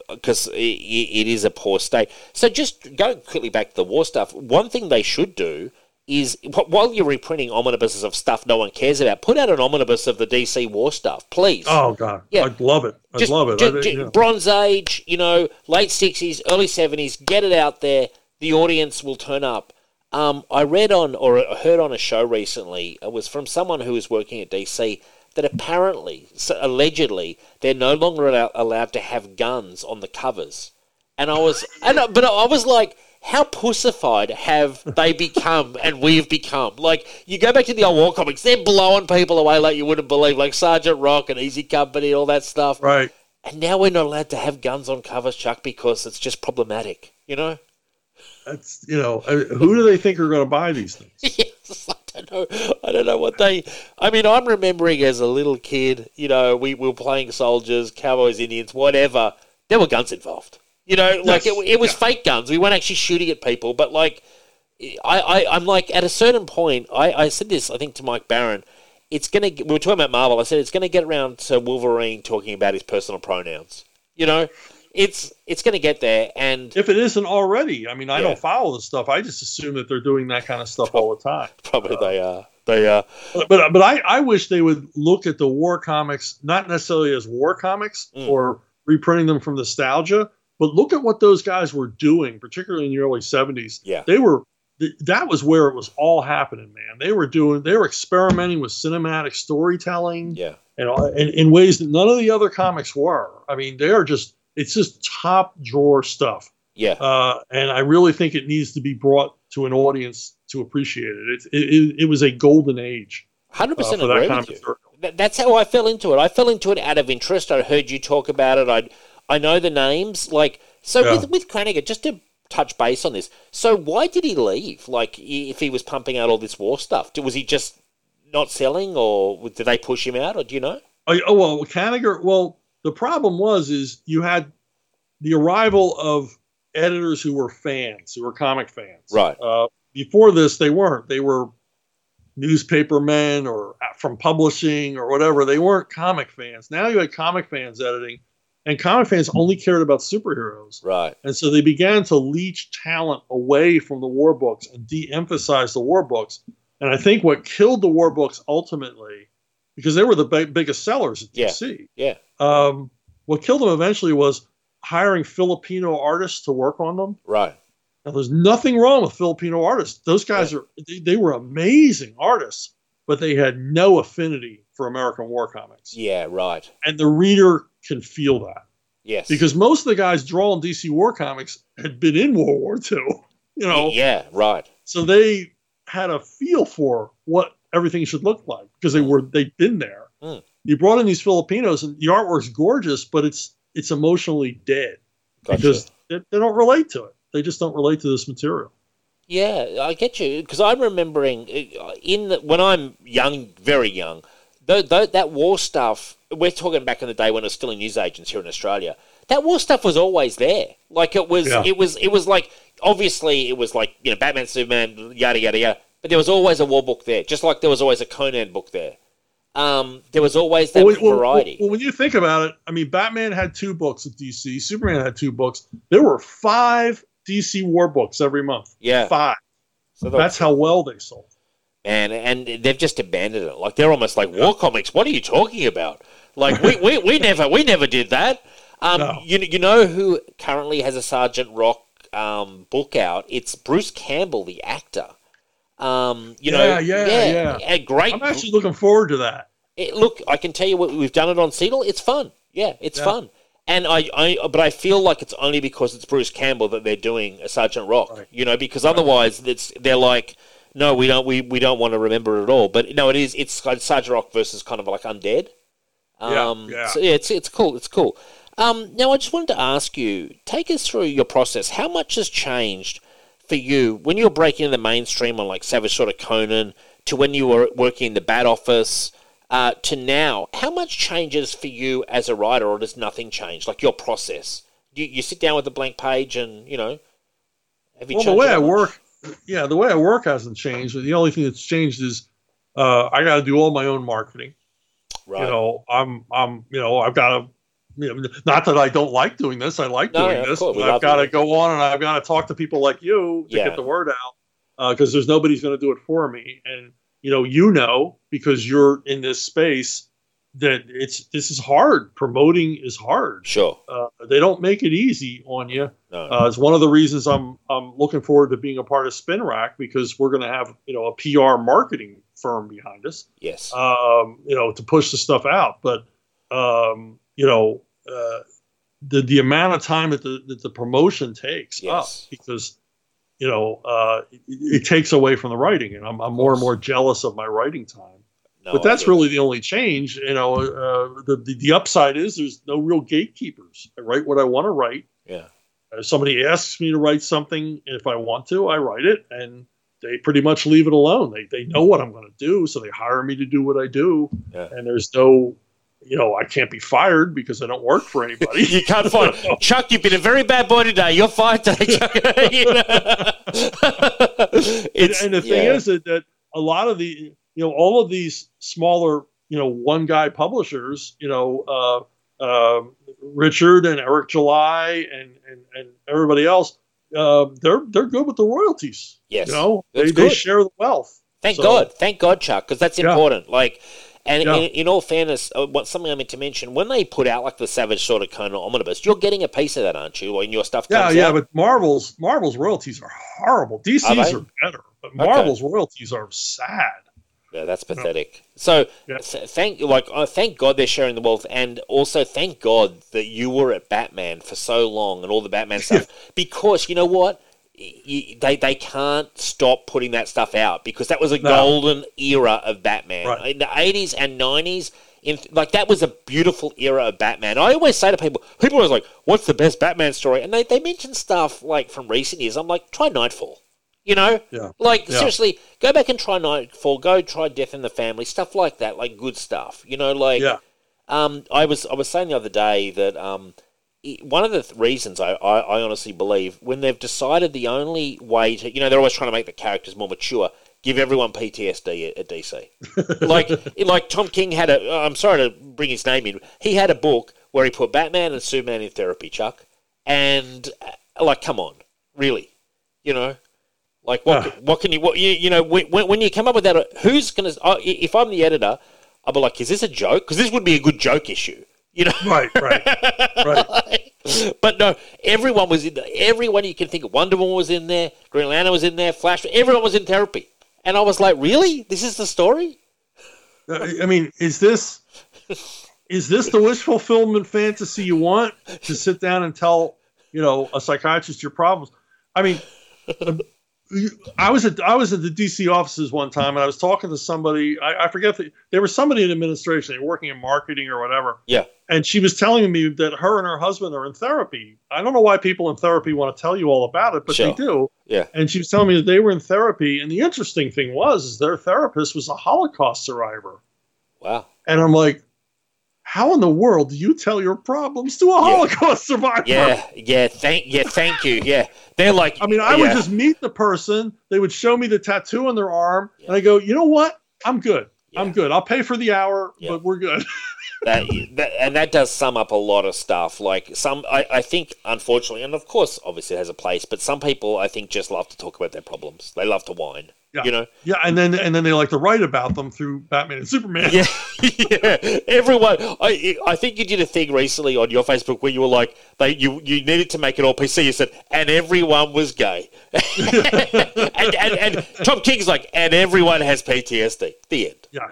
because it, it is a poor state. So just going quickly back to the war stuff, one thing they should do is while you're reprinting omnibuses of stuff no one cares about, put out an omnibus of the DC war stuff, please. Oh God, Yeah. I'd love it. I'd Just- love it. ju- I- ju- you know. Bronze Age, you know, late 60s, early 70s, get it out there. The audience will turn up. Um, I read on or heard on a show recently, it was from someone who was working at DC, that apparently, so allegedly, they're no longer allowed to have guns on the covers. And I was, and I, but I was like, how pussified have they become and we've become? Like, you go back to the old war comics, they're blowing people away like you wouldn't believe, like Sergeant Rock and Easy Company, all that stuff. Right. And now we're not allowed to have guns on covers, Chuck, because it's just problematic, you know? That's you know, I- who do they think are going to buy these things? yes, I don't know. I don't know what they. I mean, I'm remembering as a little kid, you know, we, we were playing soldiers, cowboys, Indians, whatever. There were guns involved. You know, like Yes, it, it was yeah. fake guns. We weren't actually shooting at people, but like I, I I'm like at a certain point. I, I said this I think to Mike Baron. It's gonna. We were talking about Marvel. I said it's gonna get around to Wolverine talking about his personal pronouns. You know, it's it's gonna get there, and If it isn't already, I mean, I Yeah. don't follow this stuff. I just assume that they're doing that kind of stuff all the time. probably they are. They are. But but, but I, I wish they would look at the war comics not necessarily as war comics Mm. or reprinting them from nostalgia, but look at what those guys were doing, particularly in the early '70s. Yeah. They were th- that was where it was all happening, man. They were doing they were experimenting with cinematic storytelling Yeah. and in, in ways that none of the other comics were. I mean, they are just it's just top drawer stuff. Yeah. Uh, and I really think it needs to be brought to an audience to appreciate it. It, it, it, it was a golden age Hundred uh, percent for that agree kind with you. That's how I fell into it. I fell into it out of interest. I heard you talk about it. I I know the names. Like so Yeah. with with Kanigher, just to touch base on this. So why did he leave? Like if he was pumping out all this war stuff, was he just not selling, or did they push him out, or do you know? Oh, well, Kanigher. Well, the problem was is you had the arrival of editors who were fans, who were comic fans. Right. Uh, before this, they weren't. They were newspaper men or from publishing or whatever. They weren't comic fans. Now you had comic fans editing, and comic fans only cared about superheroes. Right. And so they began to leech talent away from the war books and de emphasize the war books. And I think what killed the war books ultimately, because they were the big, biggest sellers at Yeah. DC, Yeah. um, what killed them eventually was hiring Filipino artists to work on them. Right. Now, there's nothing wrong with Filipino artists. Those guys are they, they were amazing artists, but they had no affinity for American war comics. Yeah. Right. And the reader can feel that Yes. because most of the guys drawing DC war comics had been in World War II, you know, Yeah. Right. so they had a feel for what everything should look like because they were they'd been there. Mm. You brought in these Filipinos, and the artwork's gorgeous, but it's it's emotionally dead Gotcha. because they, they don't relate to it. They just don't relate to this material. Yeah, I get you because I'm remembering uh, in the, when I'm young, very young, th th that war stuff. We're talking back in the day when it was still in newsagents here in Australia. That war stuff was always there. Like it was, Yeah. it was, it was like obviously it was like you know Batman, Superman, yada yada yada. But there was always a war book there, just like there was always a Conan book there. Um, there was always that Well, when- well, variety. well, when you think about it, I mean, Batman had two books at DC. Superman had two books. There were five DC war books every month. yeah, Five. so That's how well they sold. and and they've just abandoned it. Like they're almost like war comics. What are you talking about? Like we, we, we never we never did that. Um, No. you you know who currently has a Sergeant Rock um, book out? It's Bruce Campbell, the actor. Um, you know, Yeah, yeah, a great. I'm actually looking forward to that. it- look, I can tell you what we've done it on Seedle. It's fun. Yeah, it's Yeah. fun. And I, I, but I feel like it's only because it's Bruce Campbell that they're doing a Sergeant Rock. Right. You know, because otherwise it's they're like, no, we don't, we, we don't want to remember it at all. But no, it is. It's like Sergeant Rock versus kind of like undead. Yeah, Um, yeah. So yeah, it's it's cool. It's cool. Um, now I just wanted to ask you, take us through your process. How much has changed for you when you were breaking in the mainstream on like Savage Sword of Conan to when you were working in the Bat Office uh, to now? How much changes for you as a writer, or does nothing change? Like your process, you, you sit down with a blank page and you know. Have you Well, the way I work, yeah, the way I work hasn't changed. The only thing that's changed is uh, I got to do all my own marketing. right? You know, I'm, I'm, you know, I've got to. You know, not that I don't like doing this. I like No, doing yeah, this, course, we but I've got to go on and I've got to talk to people like you to Yeah. get the word out because there's nobody's going to do it for me. And you know, you know, because you're in this space that it's this is hard. Promoting is hard. Sure. Uh, they don't make it easy on you. No. Uh, it's one of the reasons I'm I'm looking forward to being a part of Spin Rack because we're going to have you know a PR marketing firm behind us, yes. um, you know, to push the stuff out. But um, you know, uh, the the amount of time that the that the promotion takes Yes. up because you know uh, it, it takes away from the writing, and I'm, I'm more and more jealous of my writing time. no, but that's really the only change. You know, uh, the, the the upside is there's no real gatekeepers. I write what I want to write. yeah. If somebody asks me to write something, if I want to, I write it, and they pretty much leave it alone. They they know what I'm going to do, so they hire me to do what I do, Yeah. and there's no you know, I can't be fired because I don't work for anybody. you can't find Chuck. You've been a very bad boy today. You're fired today, Chuck. and, and, the thing yeah. is that, that a lot of the, you know, all of these smaller, you know, one guy publishers, you know, uh, uh, Richard and Eric July and, and, and everybody else, uh, they're they're good with the royalties. Yes, you know, they, they share the wealth. Thank so, God, thank God, Chuck, because that's important. Yeah. Like, and yeah. in, in, all fairness, uh, what something I meant to mention when they put out like the Savage Sword of Conan omnibus, you're getting a piece of that, aren't you? When your stuff yeah, yeah, out? but Marvel's Marvel's royalties are horrible. DC's are, are better, but Marvel's okay. royalties are sad. Yeah, that's pathetic. So yeah. th- thank like uh, thank God they're sharing the wealth, and also thank God that you were at Batman for so long and all the Batman stuff because you know what. They they can't stop putting that stuff out because that was a no. golden era of Batman right. in the eighties and nineties. In, like that was a beautiful era of Batman. I always say to people, people are always like, "What's the best Batman story?" And they, they mention stuff like from recent years. I'm like, try Knightfall. You know, yeah. like yeah. seriously, go back and try Knightfall. Go try Death in the Family, stuff like that, like good stuff. You know, like yeah. um, I was I was saying the other day that um, one of the th- reasons I, I, I honestly believe when they've decided the only way to you know they're always trying to make the characters more mature, give everyone PTSD at, at DC. like like Tom King had a I'm sorry to bring his name in. He had a book where he put Batman and Superman in therapy, Chuck, and uh, like come on, really, you know. Like what? Uh, what can you? What you? You know, when, when you come up with that, who's gonna? Uh, if I'm the editor, I'll be like, is this a joke? Because this would be a good joke issue. You know, right, right, right. but no, everyone was in there. Everyone you can think of. Wonder Woman was in there. Green Lantern was in there. Flash. Everyone was in therapy. And I was like, really? This is the story? Uh, I mean, is this is this the wish fulfillment fantasy you want to sit down and tell you know a psychiatrist your problems? I mean, I was at I was at the DC offices one time, and I was talking to somebody. I, I forget the, there was somebody in administration. They were working in marketing or whatever. Yeah. And she was telling me that her and her husband are in therapy. I don't know why people in therapy want to tell you all about it, but sure. they do. Yeah. And she was telling me that they were in therapy, and the interesting thing was, is their therapist was a Holocaust survivor. Wow. And I'm like, how in the world do you tell your problems to a yeah. Holocaust survivor? Yeah, yeah, thank, yeah, thank you. Yeah, they're like, I mean, I yeah. would just meet the person. They would show me the tattoo on their arm, yeah. and I go, you know what? I'm good. I'm good. I'll pay for the hour, but we're good. that, that, and that does sum up a lot of stuff. Like some, I, I think, unfortunately, and of course, obviously, it has a place. But some people, I think, just love to talk about their problems. They love to whine. Yeah. You know? Yeah, and then and then they like to write about them through Batman and Superman. Yeah, yeah. Everyone, I I think you did a thing recently on your Facebook where you were like, they you you needed to make it all PC. You said, and everyone was gay, and, and and Tom King's like, and everyone has PTSD. The end. Yeah.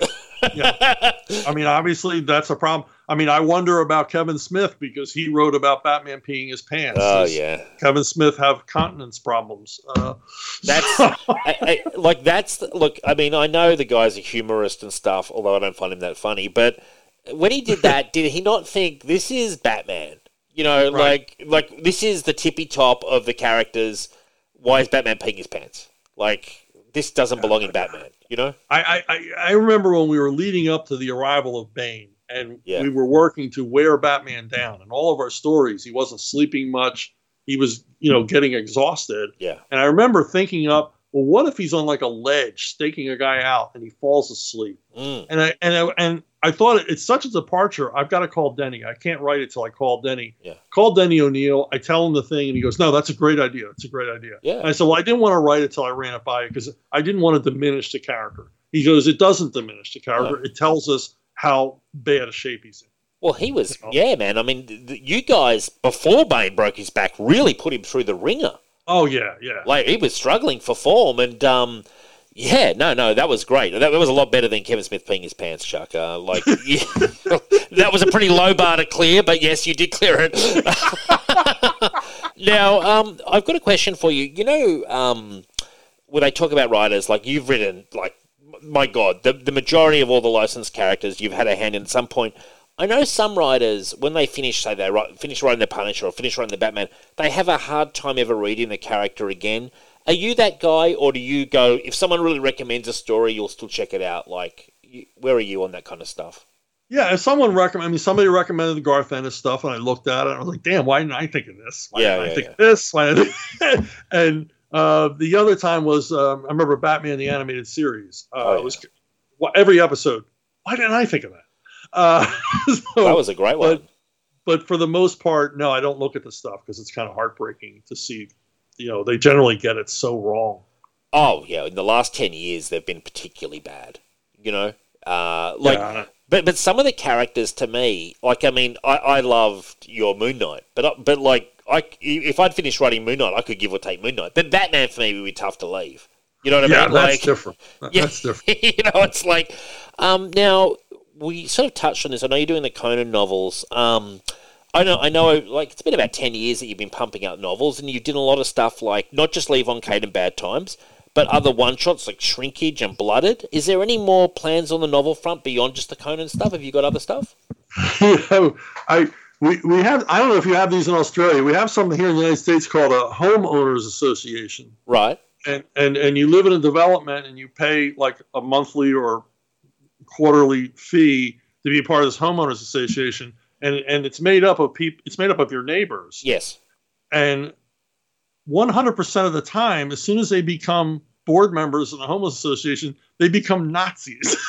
Yeah. I mean, obviously that's a problem. I mean, I wonder about Kevin Smith because he wrote about Batman peeing his pants. Oh Does yeah, Kevin Smith have continence problems. Uh, that's I, I, like that's look. I mean, I know the guy's a humorist and stuff, although I don't find him that funny. But when he did that, did he not think this is Batman? You know, right. like like this is the tippy top of the characters. Why is Batman peeing his pants? Like this doesn't belong in Batman. You know, I I I remember when we were leading up to the arrival of Bane and yeah. we were working to wear Batman down. And all of our stories, he wasn't sleeping much. He was, you know, getting exhausted. Yeah. And I remember thinking up, well, what if he's on like a ledge staking a guy out and he falls asleep? Mm. And I and I, and I thought it's such a departure. I've got to call Denny. I can't write it till I call Denny. Yeah. Call Denny O'Neill. I tell him the thing, and he goes, "No, that's a great idea. It's a great idea." Yeah. And I said, "Well, I didn't want to write it till I ran it by you because I didn't want to diminish the character." He goes, "It doesn't diminish the character. No. It tells us how bad a shape he's in. Well, he was, yeah, man. I mean, the, you guys before Bane broke his back really put him through the ringer. Oh yeah, yeah. Like he was struggling for form, and um, yeah, no, no, that was great. That, that was a lot better than Kevin Smith peeing his pants, Chuck. Uh, like yeah, that was a pretty low bar to clear, but yes, you did clear it. now, um, I've got a question for you. You know, um, when they talk about writers, like you've written like my God, the, the majority of all the licensed characters you've had a hand in at some point. I know some writers, when they finish, say they write, finish writing the Punisher or finish writing the Batman, they have a hard time ever reading the character again. Are you that guy, or do you go, if someone really recommends a story, you'll still check it out? Like, where are you on that kind of stuff? Yeah, if someone recommend, I mean, somebody recommended the Garth Ennis stuff, and I looked at it, and I was like, "Damn, why didn't I think of this? Why Yeah, didn't yeah, I think yeah. of this? Why didn't and uh, the other time was um, I remember Batman the animated series. Uh, Oh, yeah. It was well, every episode. Why didn't I think of that? Uh, so, that was a great one. but but for the most part, no, I don't look at the stuff because it's kind of heartbreaking to see. You know, they generally get it so wrong. Oh yeah, in the last ten years they've been particularly bad. You know, uh, like, Yeah. but but some of the characters to me, like I mean, I, I loved your Moon Knight, but but like I if I'd finished writing Moon Knight, I could give or take Moon Knight. But Batman for me would be tough to leave. You know what I Yeah, mean? that's like, different. Yeah. That's different. you know, it's like um, now we sort of touched on this. I know you're doing the Conan novels. Um, I know, I know. Like it's been about ten years that you've been pumping out novels, and you did a lot of stuff like not just Levon Cade and Bad Times, but other one shots like Shrinkage and Blooded. Is there any more plans on the novel front beyond just the Conan stuff? Have you got other stuff? you know, I we, we have I don't know if you have these in Australia. We have something here in the United States called a homeowners association, Right. and and and you live in a development and you pay like a monthly or quarterly fee to be a part of this homeowners association, and and it's made up of people. It's made up of your neighbors, Yes. and 100% of the time, as soon as they become board members in the homeowners association, they become Nazis.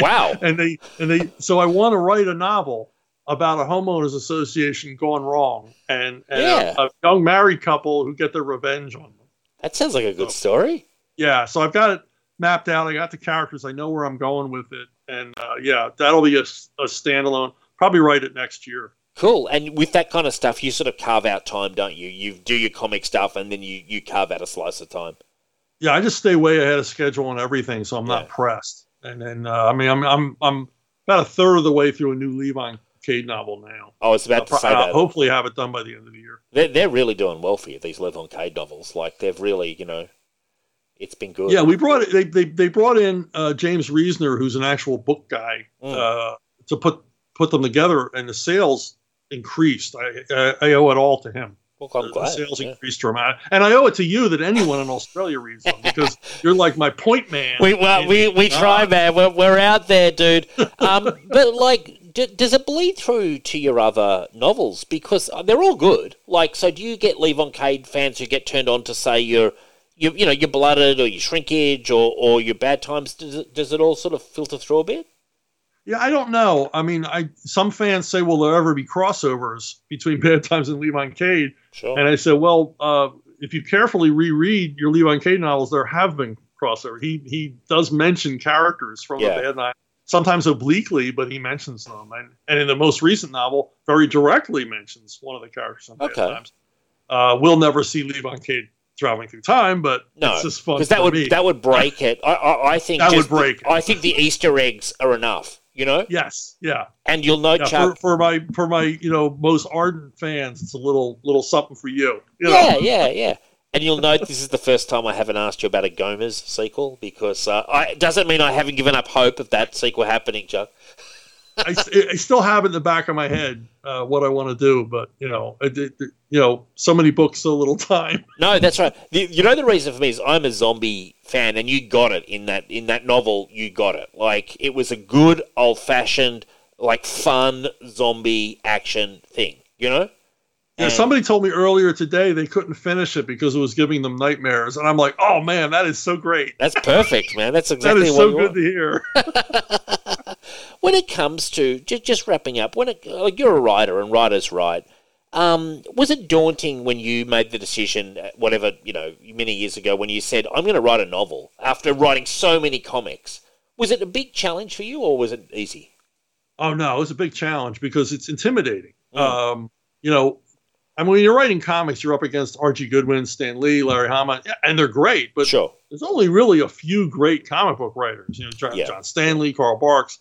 Wow. and they and they so I want to write a novel about a homeowners association gone wrong and, and Yeah. a, a young married couple who get their revenge on them. that sounds like a good story. Yeah, so I've got it mapped out. I got the characters. I know where I'm going with it, and uh, yeah, that'll be a, a standalone. Probably write it next year. Cool. And with that kind of stuff, you sort of carve out time, don't you? You do your comic stuff, and then you you carve out a slice of time. Yeah, I just stay way ahead of schedule on everything, so I'm not pressed. And then uh, I mean, I'm I'm I'm about a third of the way through a new Levon Cade novel now. I was about to I'll, say I'll that. hopefully have it done by the end of the year. They're, they're really doing well for you, these Levon Cade novels. Like, they've really, you know, it's been good. Yeah, we brought it. They they, they brought in uh, James Reasoner, who's an actual book guy, Mm. uh, to put put them together, and the sales increased. I I, I owe it all to him. Well, I'm the glad. sales yeah. increased dramatically, and I owe it to you that anyone in Australia reads them because you're like my point man. We, well, we, we try, man. We're, we're out there, dude. Um, but, like, does it bleed through to your other novels? Because uh, they're all good. Like, so do you get Levon Cade fans who get turned on to, say, you're, you, you know, you're Blooded or your Shrinkage or, or your Bad Times? Does it, does it all sort of filter through a bit? Yeah, I don't know. I mean, I some fans say, "Will there ever be crossovers between Bad Times and Levon Cade?" Sure. And I said, "Well, uh, if you carefully reread your Levon Cade novels, there have been crossovers. He he does mention characters from Yeah. the Bad Night, sometimes obliquely, but he mentions them. And and in the most recent novel, very directly mentions one of the characters Okay. Uh, we'll never see Levon Cade traveling through time, but No, it's just fun because that would me. that would break it. I, I, I think That would the- break it. I think the Easter eggs are enough, you know. yes, yeah. And you'll know, yeah, Chuck. for, for my for my you know most ardent fans, it's a little little something for you. you know? Yeah, yeah, yeah. And you'll note this is the first time I haven't asked you about a Gomez sequel because uh, I, it doesn't mean I haven't given up hope of that sequel happening, Chuck. I, I still have it in the back of my head uh, what I want to do, but you know, it, it- you know, so many books, so little time. No, that's right. The, you know the reason for me is I'm a zombie fan, and you got it in that in that novel. You got it. Like it was a good old fashioned, like fun zombie action thing. You know. Yeah, And- somebody told me earlier today they couldn't finish it because it was giving them nightmares, and I'm like, oh man, that is so great. That's perfect, man. That's That exactly is what so good to hear. when it comes to just, just wrapping up, when it, like you're a writer and writers write, um, was it daunting when you made the decision, uh, whatever you know, many years ago, when you said, "I'm going to write a novel" after writing so many comics? Was it a big challenge for you, or was it easy? Oh no, it was a big challenge because it's intimidating. Mm. Um, you know, I mean, when you're writing comics, you're up against Archie Goodwin, Stan Lee, Larry Hama, and they're great. But sure. there's only really a few great comic book writers. You know, John, Yeah. John Stanley, Carl Barks.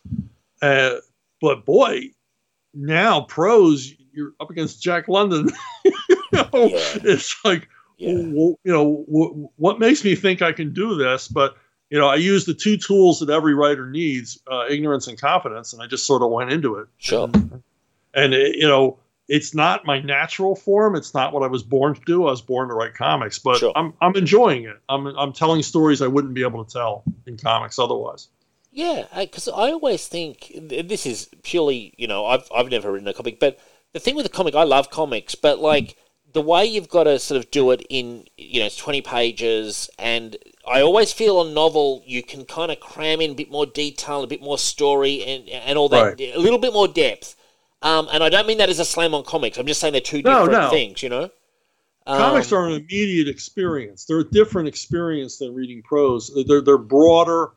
Uh, but boy, now pros, you're up against Jack London. you know, Yeah. it's like, Yeah. well, you know, w- what makes me think I can do this? But you know, I use the two tools that every writer needs: uh, ignorance and confidence, and I just sort of went into it. Sure. And, and it, you know, it's not my natural form. It's not what I was born to do. I was born to write comics, but Sure. I'm I'm enjoying it. I'm I'm telling stories I wouldn't be able to tell in comics otherwise. Yeah, because I always think this is purely, you know, I've I've never written a comic, but the thing with the comic, I love comics, but like the way you've got to sort of do it in, you know, it's twenty pages, and I always feel a novel you can kind of cram in a bit more detail, a bit more story, and and all that, Right. a little bit more depth. Um, and I don't mean that as a slam on comics. I'm just saying they're two No, different no. things, you know. Comics Um, are an immediate experience. They're a different experience than reading prose. They're they're broader,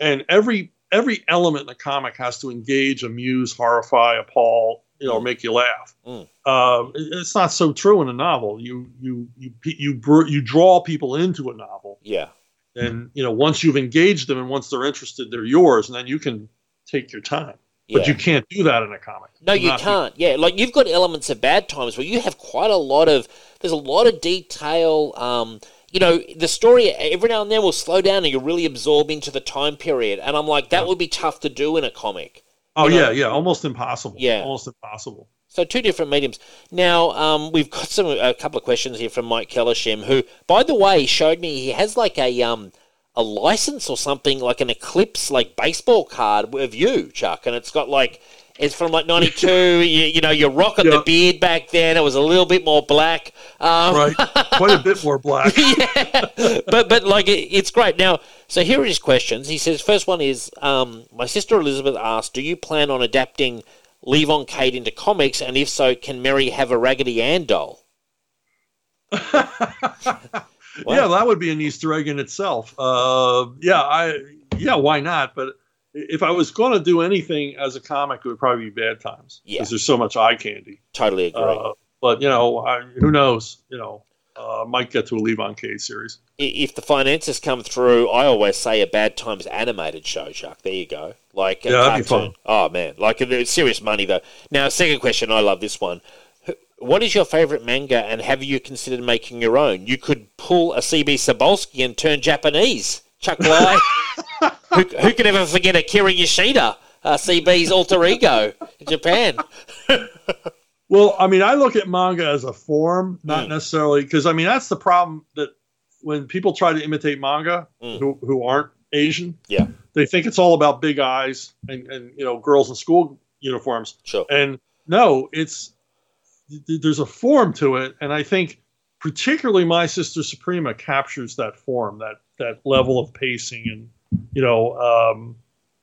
and every every element in a comic has to engage, amuse, horrify, appall, you know, or make you laugh. Mm. Um, it- it's not so true in a novel. You you you you br- you draw people into a novel, yeah. and you know once you've engaged them and once they're interested, they're yours, and then you can take your time. But yeah. you can't do that in a comic. No, you Not- can't. Yeah, like you've got elements of bad times where you have quite a lot of. There's a lot of detail. Um, you know, the story every now and then will slow down, and you really absorb into the time period. And I'm like, that would be tough to do in a comic. Oh you know- yeah, yeah, almost impossible. Yeah. almost impossible. So two different mediums. Now um, we've got some a couple of questions here from Mike Kellershem, who, by the way, showed me he has like a um a license or something like an Eclipse like baseball card of you, Chuck, and it's got like it's from like '92. you, you know, you're rocking the beard back then. It was a little bit more black. Um, Right, quite a bit more black. yeah, but but like it, it's great. Now, so here are his questions. He says, first one is, um, my sister Elizabeth asked, do you plan on adapting Levon Cade into comics, and if so, can Mary have a Raggedy Ann doll? Yeah, that would be an Easter egg in itself. Uh, yeah, I yeah, why not? But if I was going to do anything as a comic, it would probably be Bad Times Yeah. because there's so much eye candy. Totally agree. Uh, but you know, I, who knows? You know, uh, might get to a Levon Cade series. If the finances come through, I always say a Bad Times animated show, Chuck. There you go. Like Yeah, that'd be cartoon. Oh man, like serious money though. Now, second question. I love this one. Wh- What is your favorite manga, and have you considered making your own? You could pull a CB Cebulski and turn Japanese. Chuck Bly. who, who could ever forget Akira Yoshida, uh, CB's alter ego in Japan? Well, I mean, I look at manga as a form, not Mm. necessarily because I mean that's the problem that when people try to imitate manga Mm. who, who aren't Asian, Yeah. they think it's all about big eyes and, and you know girls in school uniforms. Sure. And no, it's there's a form to it, and I think particularly my sister Suprema captures that form, that that level of pacing, and you know um,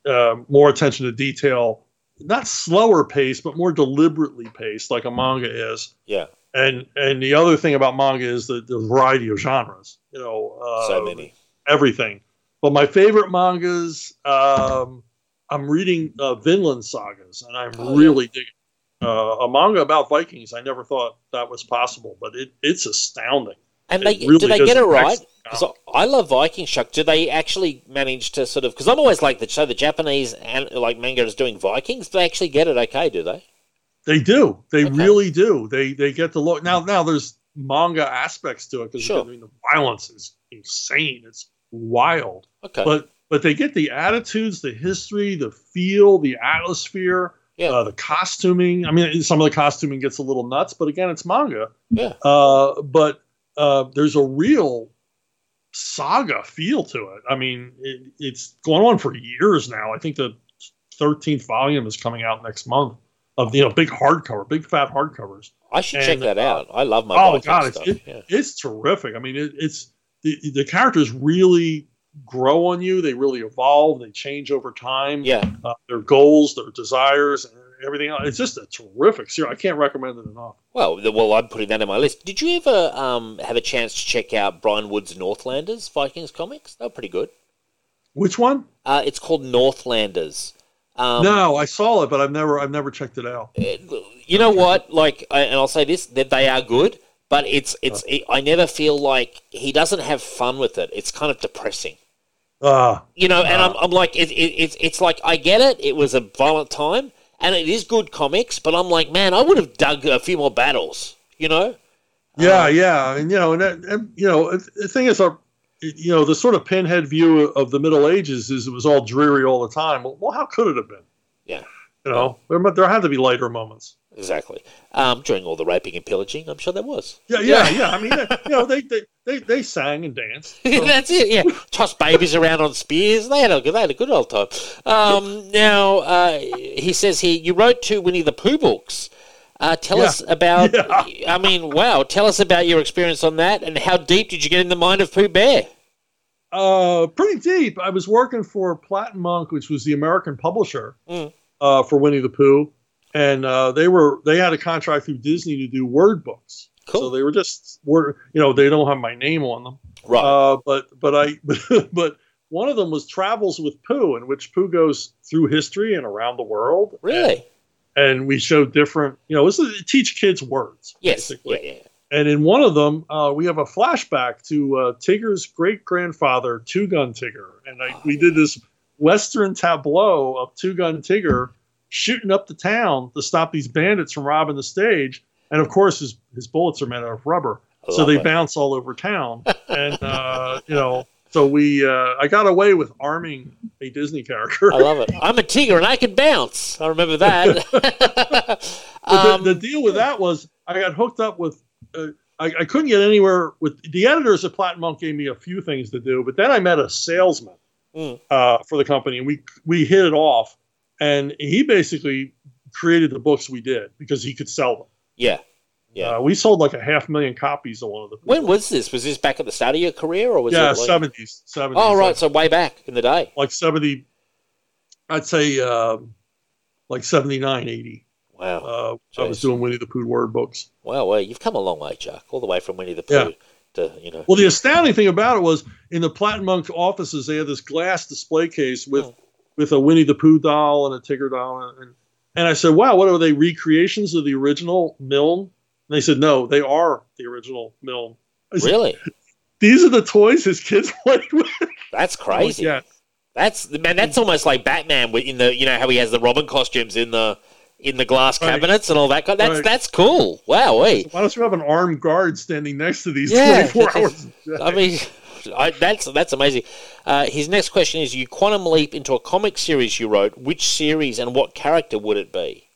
uh, more attention to detail. Not slower pace, but more deliberately paced, like a manga is. Yeah. And and the other thing about manga is the, the variety of genres. You know, uh, So many. everything. But my favorite mangas, um, I'm reading uh, Vinland sagas, and I'm Oh, yeah. really digging uh, a manga about Vikings. I never thought that was possible, but it, it's astounding. And It they really do they get it right? So I love Viking Shock. Do they actually manage to sort of? Because I'm always like the so the Japanese and like manga is doing Vikings. Do they actually get it okay? Do they? They do. They Okay. really do. They they get to look now. Now there's manga aspects to it because Sure. I mean the violence is insane. It's wild. Okay. but but they get the attitudes, the history, the feel, the atmosphere, Yeah. uh, the costuming. I mean, some of the costuming gets a little nuts, but again, it's manga. Yeah. Uh, but uh, there's a real saga feel to it. I mean, it, it's going on for years now. I think the 13th volume is coming out next month of you know big hardcover, big fat hardcovers. I should and, check that uh, out. I love my oh god, it's it, yeah. it's terrific. I mean, it, it's the the characters really grow on you. They really evolve. They change over time. yeah. Uh, their goals, their desires, and everything else. It's just a terrific series. I can't recommend it enough. Well, well, I'm putting that in my list. Did you ever um, have a chance to check out Brian Wood's Northlanders Vikings comics? They're pretty good. Which one? Uh, it's called Northlanders. Um, no, I saw it, but I've never I've never checked it out. you know what? Like, I, and I'll say this: that they are good, but it's it's. It, I never feel like he doesn't have fun with it. It's kind of depressing, Uh, you know. And I'm, I'm like, it, it, it's it's like I get it. It was a violent time, and it is good comics, but I'm like, man, I would have dug a few more battles, you know. yeah, yeah, and you know, and, and you know, the thing is, our you know, the sort of pinhead view of the Middle Ages is it was all dreary all the time. Well, well how could it have been? Yeah. You know, there, there had to be lighter moments. Exactly. Um, during all the raping and pillaging, I'm sure there was. Yeah, yeah, yeah. I mean, they, you know, they, they they they sang and danced. So. That's it. Yeah, tossed babies around on spears. They had a good, they had a good old time. Um, now uh, he says here, you wrote two Winnie the Pooh books. Uh, tell Yeah. us about. Yeah. I mean, wow. Tell us about your experience on that, and how deep did you get in the mind of Pooh Bear? Uh, pretty deep. I was working for Platt & Munk, which was the American publisher Mm. uh, for Winnie the Pooh, and uh, they were they had a contract through Disney to do word books. Cool. So they were just word. You know, they don't have my name on them. Right. Uh, but but I but one of them was Travels with Pooh, in which Pooh goes through history and around the world. really? And, and we show different. You know, this is teach kids words. Yes. basically. Yeah, yeah. And in one of them, uh, we have a flashback to uh, Tigger's great grandfather, Two Gun Tigger. And I, we did this Western tableau of Two Gun Tigger shooting up the town to stop these bandits from robbing the stage. And of course, his, his bullets are made out of rubber. So they it. bounce all over town. and, uh, you know, so we, uh, I got away with arming a Disney character. I love it. I'm a tiger and I can bounce. I remember that. Um, the, the deal with that was I got hooked up with. Uh, I, I couldn't get anywhere with the editors at Platt & Munk gave me a few things to do, but then I met a salesman Mm. uh, for the company, and we we hit it off. And he basically created the books we did because he could sell them. yeah. Yeah. Uh, we sold like a half million copies of one of the. When was this? Was this back at the start of your career, or was yeah, it? Like, seventies, seventies. oh, right. like, So way back in the day. like seventy. I'd say um, like 79, 80. Wow. Uh, I was doing Winnie the Pooh word books. Wow. Well, you've come a long way, Chuck. All the way from Winnie the Pooh Yeah. to you know. Well, the astounding thing about it was in the Platt & Munk offices, they had this glass display case with Oh. With a Winnie the Pooh doll and a Tigger doll, and and I said, "Wow, what are they recreations of the original Milne?" And they said, "No, they are the original Milne." Said, really? These are the toys his kids played with. That's crazy. yeah, That's man. That's almost like Batman with in the you know how he has the Robin costumes in the in the glass Right. cabinets and all that. That's Right. that's cool. Wow. Wait. why don't you have an armed guard standing next to these Yeah, twenty four hours? I mean, I, that's that's amazing. Uh, his next question is: You quantum leap into a comic series you wrote. Which series and what character would it be?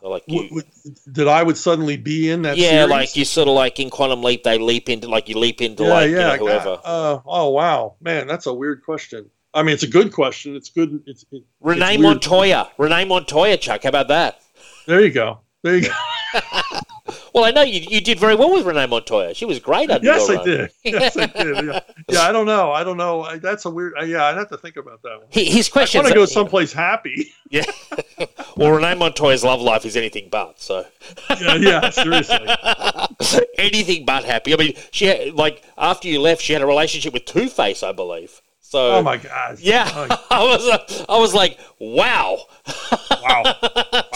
So like you, W- w- that I would suddenly be in that. yeah, series? like you sort of like in quantum leap, they leap into like you leap into like you know, whoever. Uh, oh wow, man, that's a weird question. I mean, it's a good question. It's good. It's, it, Renee it's. Montoya. Renee Montoya, Chuck. How about that? There you go. There you go. Well, I know you, you did very well with Renee Montoya. She was great under yes, your I run. did. Yes, I did. Yeah. yeah, I don't know. I don't know. I, that's a weird. Uh, yeah, I'd have to think about that one. His I want to go someplace happy. Yeah. well, Renee Montoya's love life is anything but. So yeah, yeah, seriously. anything but happy. I mean, she had, like after you left, she had a relationship with Two Face, I believe. So Oh my god. yeah, Oh, I was uh, I was like, wow. wow.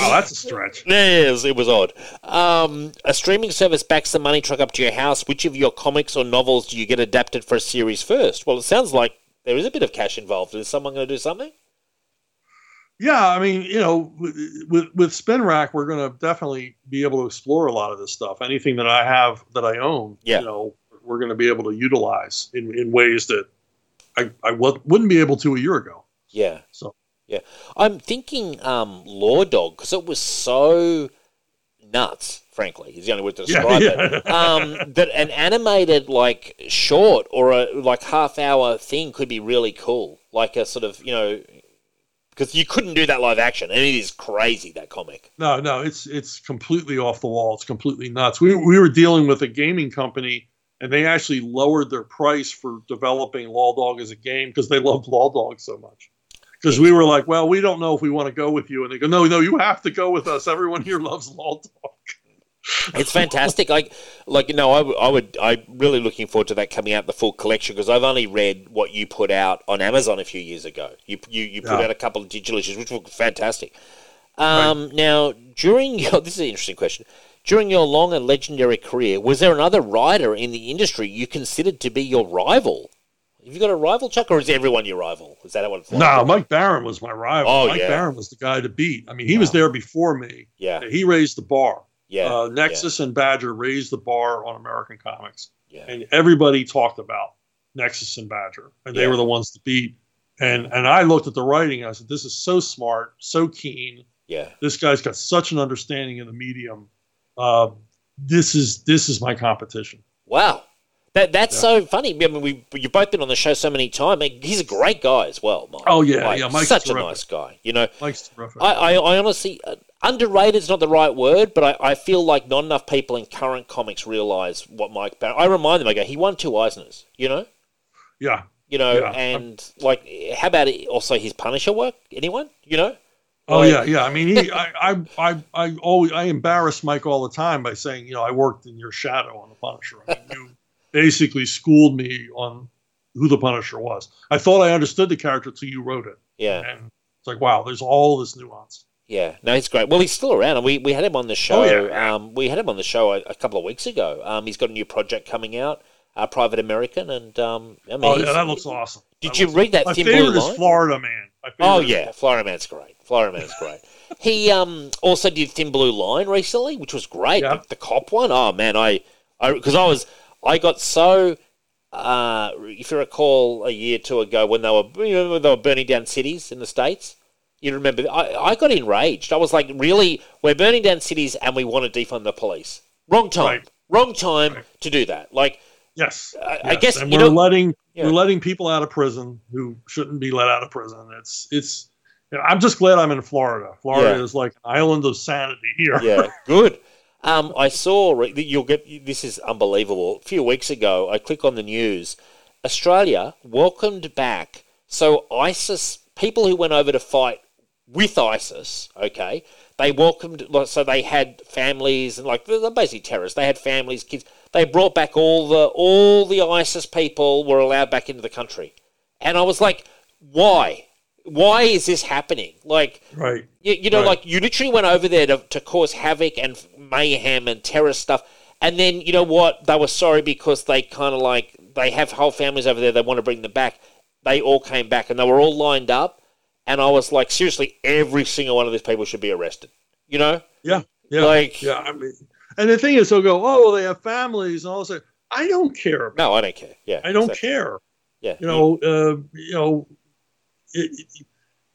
Wow, that's a stretch. Yes, it was odd. Um, a streaming service backs the money truck up to your house. Which of your comics or novels do you get adapted for a series first? Well, it sounds like there is a bit of cash involved. Is someone going to do something? Yeah, I mean, you know, with with, with Spin Rack, we're going to definitely be able to explore a lot of this stuff. Anything that I have that I own, Yeah. you know, we're going to be able to utilize in, in ways that I I w- wouldn't be able to a year ago. Yeah. So- yeah, I'm thinking um, Law Dog because it was so nuts. Frankly, is the only word to Yeah, describe yeah. it. Um, that an animated like short or a like half hour thing could be really cool. Like a sort of you know because you couldn't do that live action, and it is crazy that comic. No, no, it's it's completely off the wall. It's completely nuts. We we were dealing with a gaming company, and they actually lowered their price for developing Law Dog as a game because they loved Law Dog so much. Because we were like, well, we don't know if we want to go with you, and they go, no, no, you have to go with us. Everyone here loves Law Dog. It's fantastic. like, like you know, I would, I'm really looking forward to that coming out the full collection because I've only read what you put out on Amazon a few years ago. You, you, you put Yeah. out a couple of digital issues, which were fantastic. Um, Now, during your, this is an interesting question. During your long and legendary career, was there another writer in the industry you considered to be your rival? Have you got a rival, Chuck, or is everyone your rival? Is that how it's like? No, Mike Baron was my rival. Oh, Mike yeah. Baron was the guy to beat. I mean, he was there before me. Yeah, He raised the bar. yeah, uh, Nexus and Badger raised the bar on American comics. yeah. and everybody talked about Nexus and Badger, and they Yeah. were the ones to beat. And and I looked at the writing. And I said, "This is so smart, so keen, Yeah. This guy's got such an understanding of the medium. Uh, this is this is my competition. Wow. That that's so funny. I mean, we you've both been on the show so many times. He's a great guy as well, Mike. Oh, yeah, Like, yeah, Mike's such terrific. a nice guy. You know, Mike's terrific. I, I, I honestly uh, underrated is not the right word, but I, I feel like not enough people in current comics realize what Mike Baron. I remind them. I go, he won two Eisners. You know, yeah, you know, Yeah. and like, how about it, also his Punisher work? Anyone? You know? Oh Like- yeah, yeah. I mean, he, I, I, I, I always, I embarrass Mike all the time by saying, you know, I worked in your shadow on the Punisher. I mean, you basically schooled me on who the Punisher was. I thought I understood the character till you wrote it, Yeah, and it's like, wow, there's all this nuance. yeah. No, he's great. Well, he's still around, and we, we had him on the show. Oh, yeah. Um, we had him on the show a, a couple of weeks ago. Um, he's got a new project coming out, uh, Private American, and um, I mean, Oh yeah, that looks awesome. Did That you read that My Blue favorite Line? is Florida Man. Oh yeah, Florida Man's great. Florida Man's great. He um also did Thin Blue Line recently, which was great. Yeah. The, the cop one. Oh man, I I because I was I got so. Uh, if you recall, a year or two ago when they were you know, they were burning down cities in the states, you remember I, I got enraged. I was like, really, we're burning down cities and we want to defund the police. Wrong time. Right. Wrong time Right. to do that. Like, Yes, I- I guess, and we're know- letting Yeah. we're letting people out of prison who shouldn't be let out of prison. It's it's. You know, I'm just glad I'm in Florida. Florida Yeah. is like an island of sanity here. yeah, good. Um, I saw that you'll get this is unbelievable. A few weeks ago, I click on the news. Australia welcomed back so ISIS people who went over to fight with ISIS. Okay, they welcomed so they had families and like they're they're basically terrorists. They had families, kids. They brought back all the all the ISIS people were allowed back into the country, and I was like, why? Why is this happening? Like, Right. you, you know, Right. like you literally went over there to, to cause havoc and mayhem and terrorist stuff. And then, you know what? They were sorry because they kind of like, they have whole families over there. They want to bring them back. They all came back and they were all lined up. And I was like, seriously, every single one of these people should be arrested. You know? Yeah. Yeah. Like- yeah. I mean, and the thing is, they'll go, oh, well, they have families and all this. I don't care. No, I don't care. Yeah. I don't exactly. care. Yeah. You know. Uh, you know. It, it-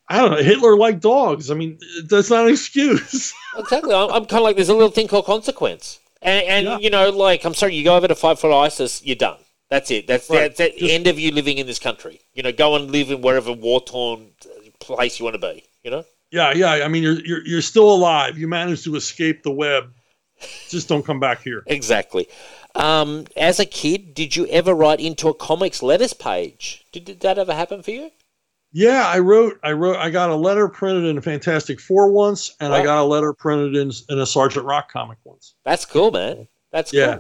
I don't know. Hitler liked dogs. I mean, that's not an excuse. Exactly. I'm, I'm kind of like, there's a little thing called consequence. And, and Yeah. you know, like, I'm sorry, you go over to fight for ISIS, you're done. That's it. That's, Right. that's the end of you living in this country. You know, go and live in wherever war torn place you want to be. You know? yeah. Yeah. I mean, you're you're you're still alive. You managed to escape the web. Just don't come back here. Exactly. Um, as a kid, did you ever write into a comics letters page? Did, did that ever happen for you? Yeah, I wrote. I wrote. I got a letter printed in a Fantastic Four once, and I got a letter printed in in a Sergeant Rock comic once. That's cool, man. That's cool. Yeah.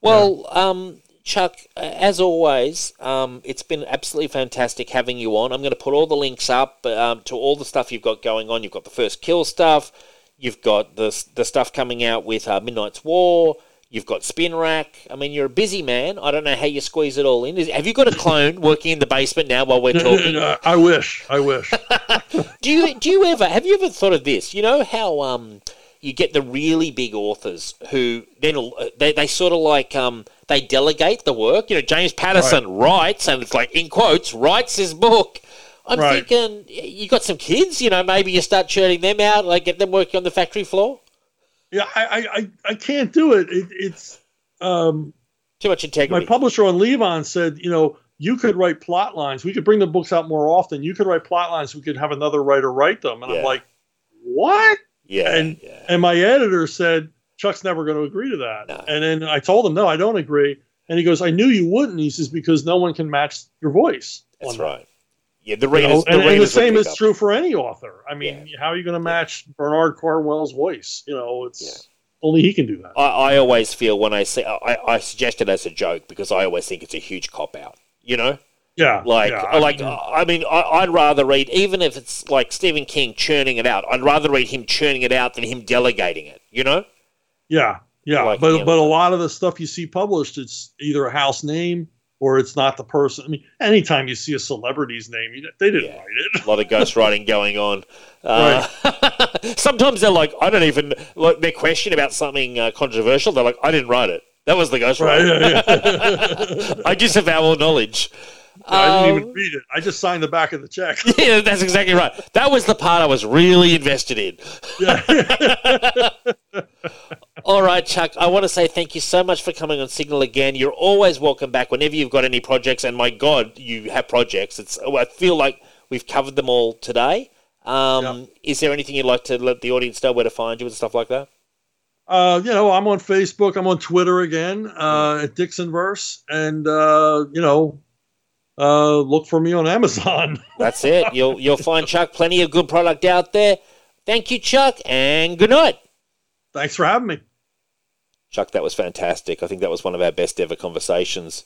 Well, um, Chuck, as always, um, it's been absolutely fantastic having you on. I'm going to put all the links up um, to all the stuff you've got going on. You've got the first kill stuff. You've got the the stuff coming out with uh, Midnight's War. You've got Spin Rack. I mean, you're a busy man. I don't know how you squeeze it all in. Is, have you got a clone working in the basement now while we're talking? I wish. I wish. Do you do you ever have you ever thought of this? You know how um you get the really big authors who then uh, they, they sort of like um they delegate the work. You know, James Patterson writes and it's like in quotes writes his book. I'm Right. thinking you got some kids. You know, maybe you start churning them out, like get them working on the factory floor. Yeah, I, I, I, can't do it. it it's um, Too much integrity. my publisher on Levon said, you know, you could write plot lines. We could bring the books out more often. You could write plot lines. We could have another writer write them. And Yeah. I'm like, what? yeah, and- yeah. And my editor said, Chuck's never going to agree to that. No. And then I told him, no, I don't agree. And he goes, I knew you wouldn't. He says, because no one can match your voice. That's on that." Yeah, the You readers. know, the, and, and the will same is true for any author. I mean, how are you going to match Bernard Cornwell's voice? You know, it's Yeah. only he can do that. I, I always feel when I say I, I suggest it as a joke because I always think it's a huge cop out. You know, Yeah, like yeah, I like mean, I mean I, I'd rather read even if it's like Stephen King churning it out. I'd rather read him churning it out than him delegating it. You know? yeah, yeah. like but but a lot of the stuff you see published, it's either a house name or it's not the person. I mean, anytime you see a celebrity's name, you, they didn't Yeah. write it. A lot of ghostwriting going on. Uh, sometimes they're like, I don't even like their question about something uh, controversial. They're like, I didn't write it. That was the ghostwriter. Right? Yeah, yeah. I disavow all knowledge. I didn't Um, even read it. I just signed the back of the check. yeah, that's exactly right. That was the part I was really invested in. yeah. All right, Chuck, I want to say thank you so much for coming on Signal again. You're always welcome back whenever you've got any projects, and my God, you have projects. It's I feel like we've covered them all today. Um, Is there anything you'd like to let the audience know where to find you and stuff like that? Uh, you know, I'm on Facebook. I'm on Twitter again uh, at Dixonverse, and uh, you know, uh, look for me on Amazon. That's it. You'll you'll find Chuck plenty of good product out there. Thank you, Chuck, and good night. Thanks for having me. Chuck, that was fantastic. I think that was one of our best ever conversations.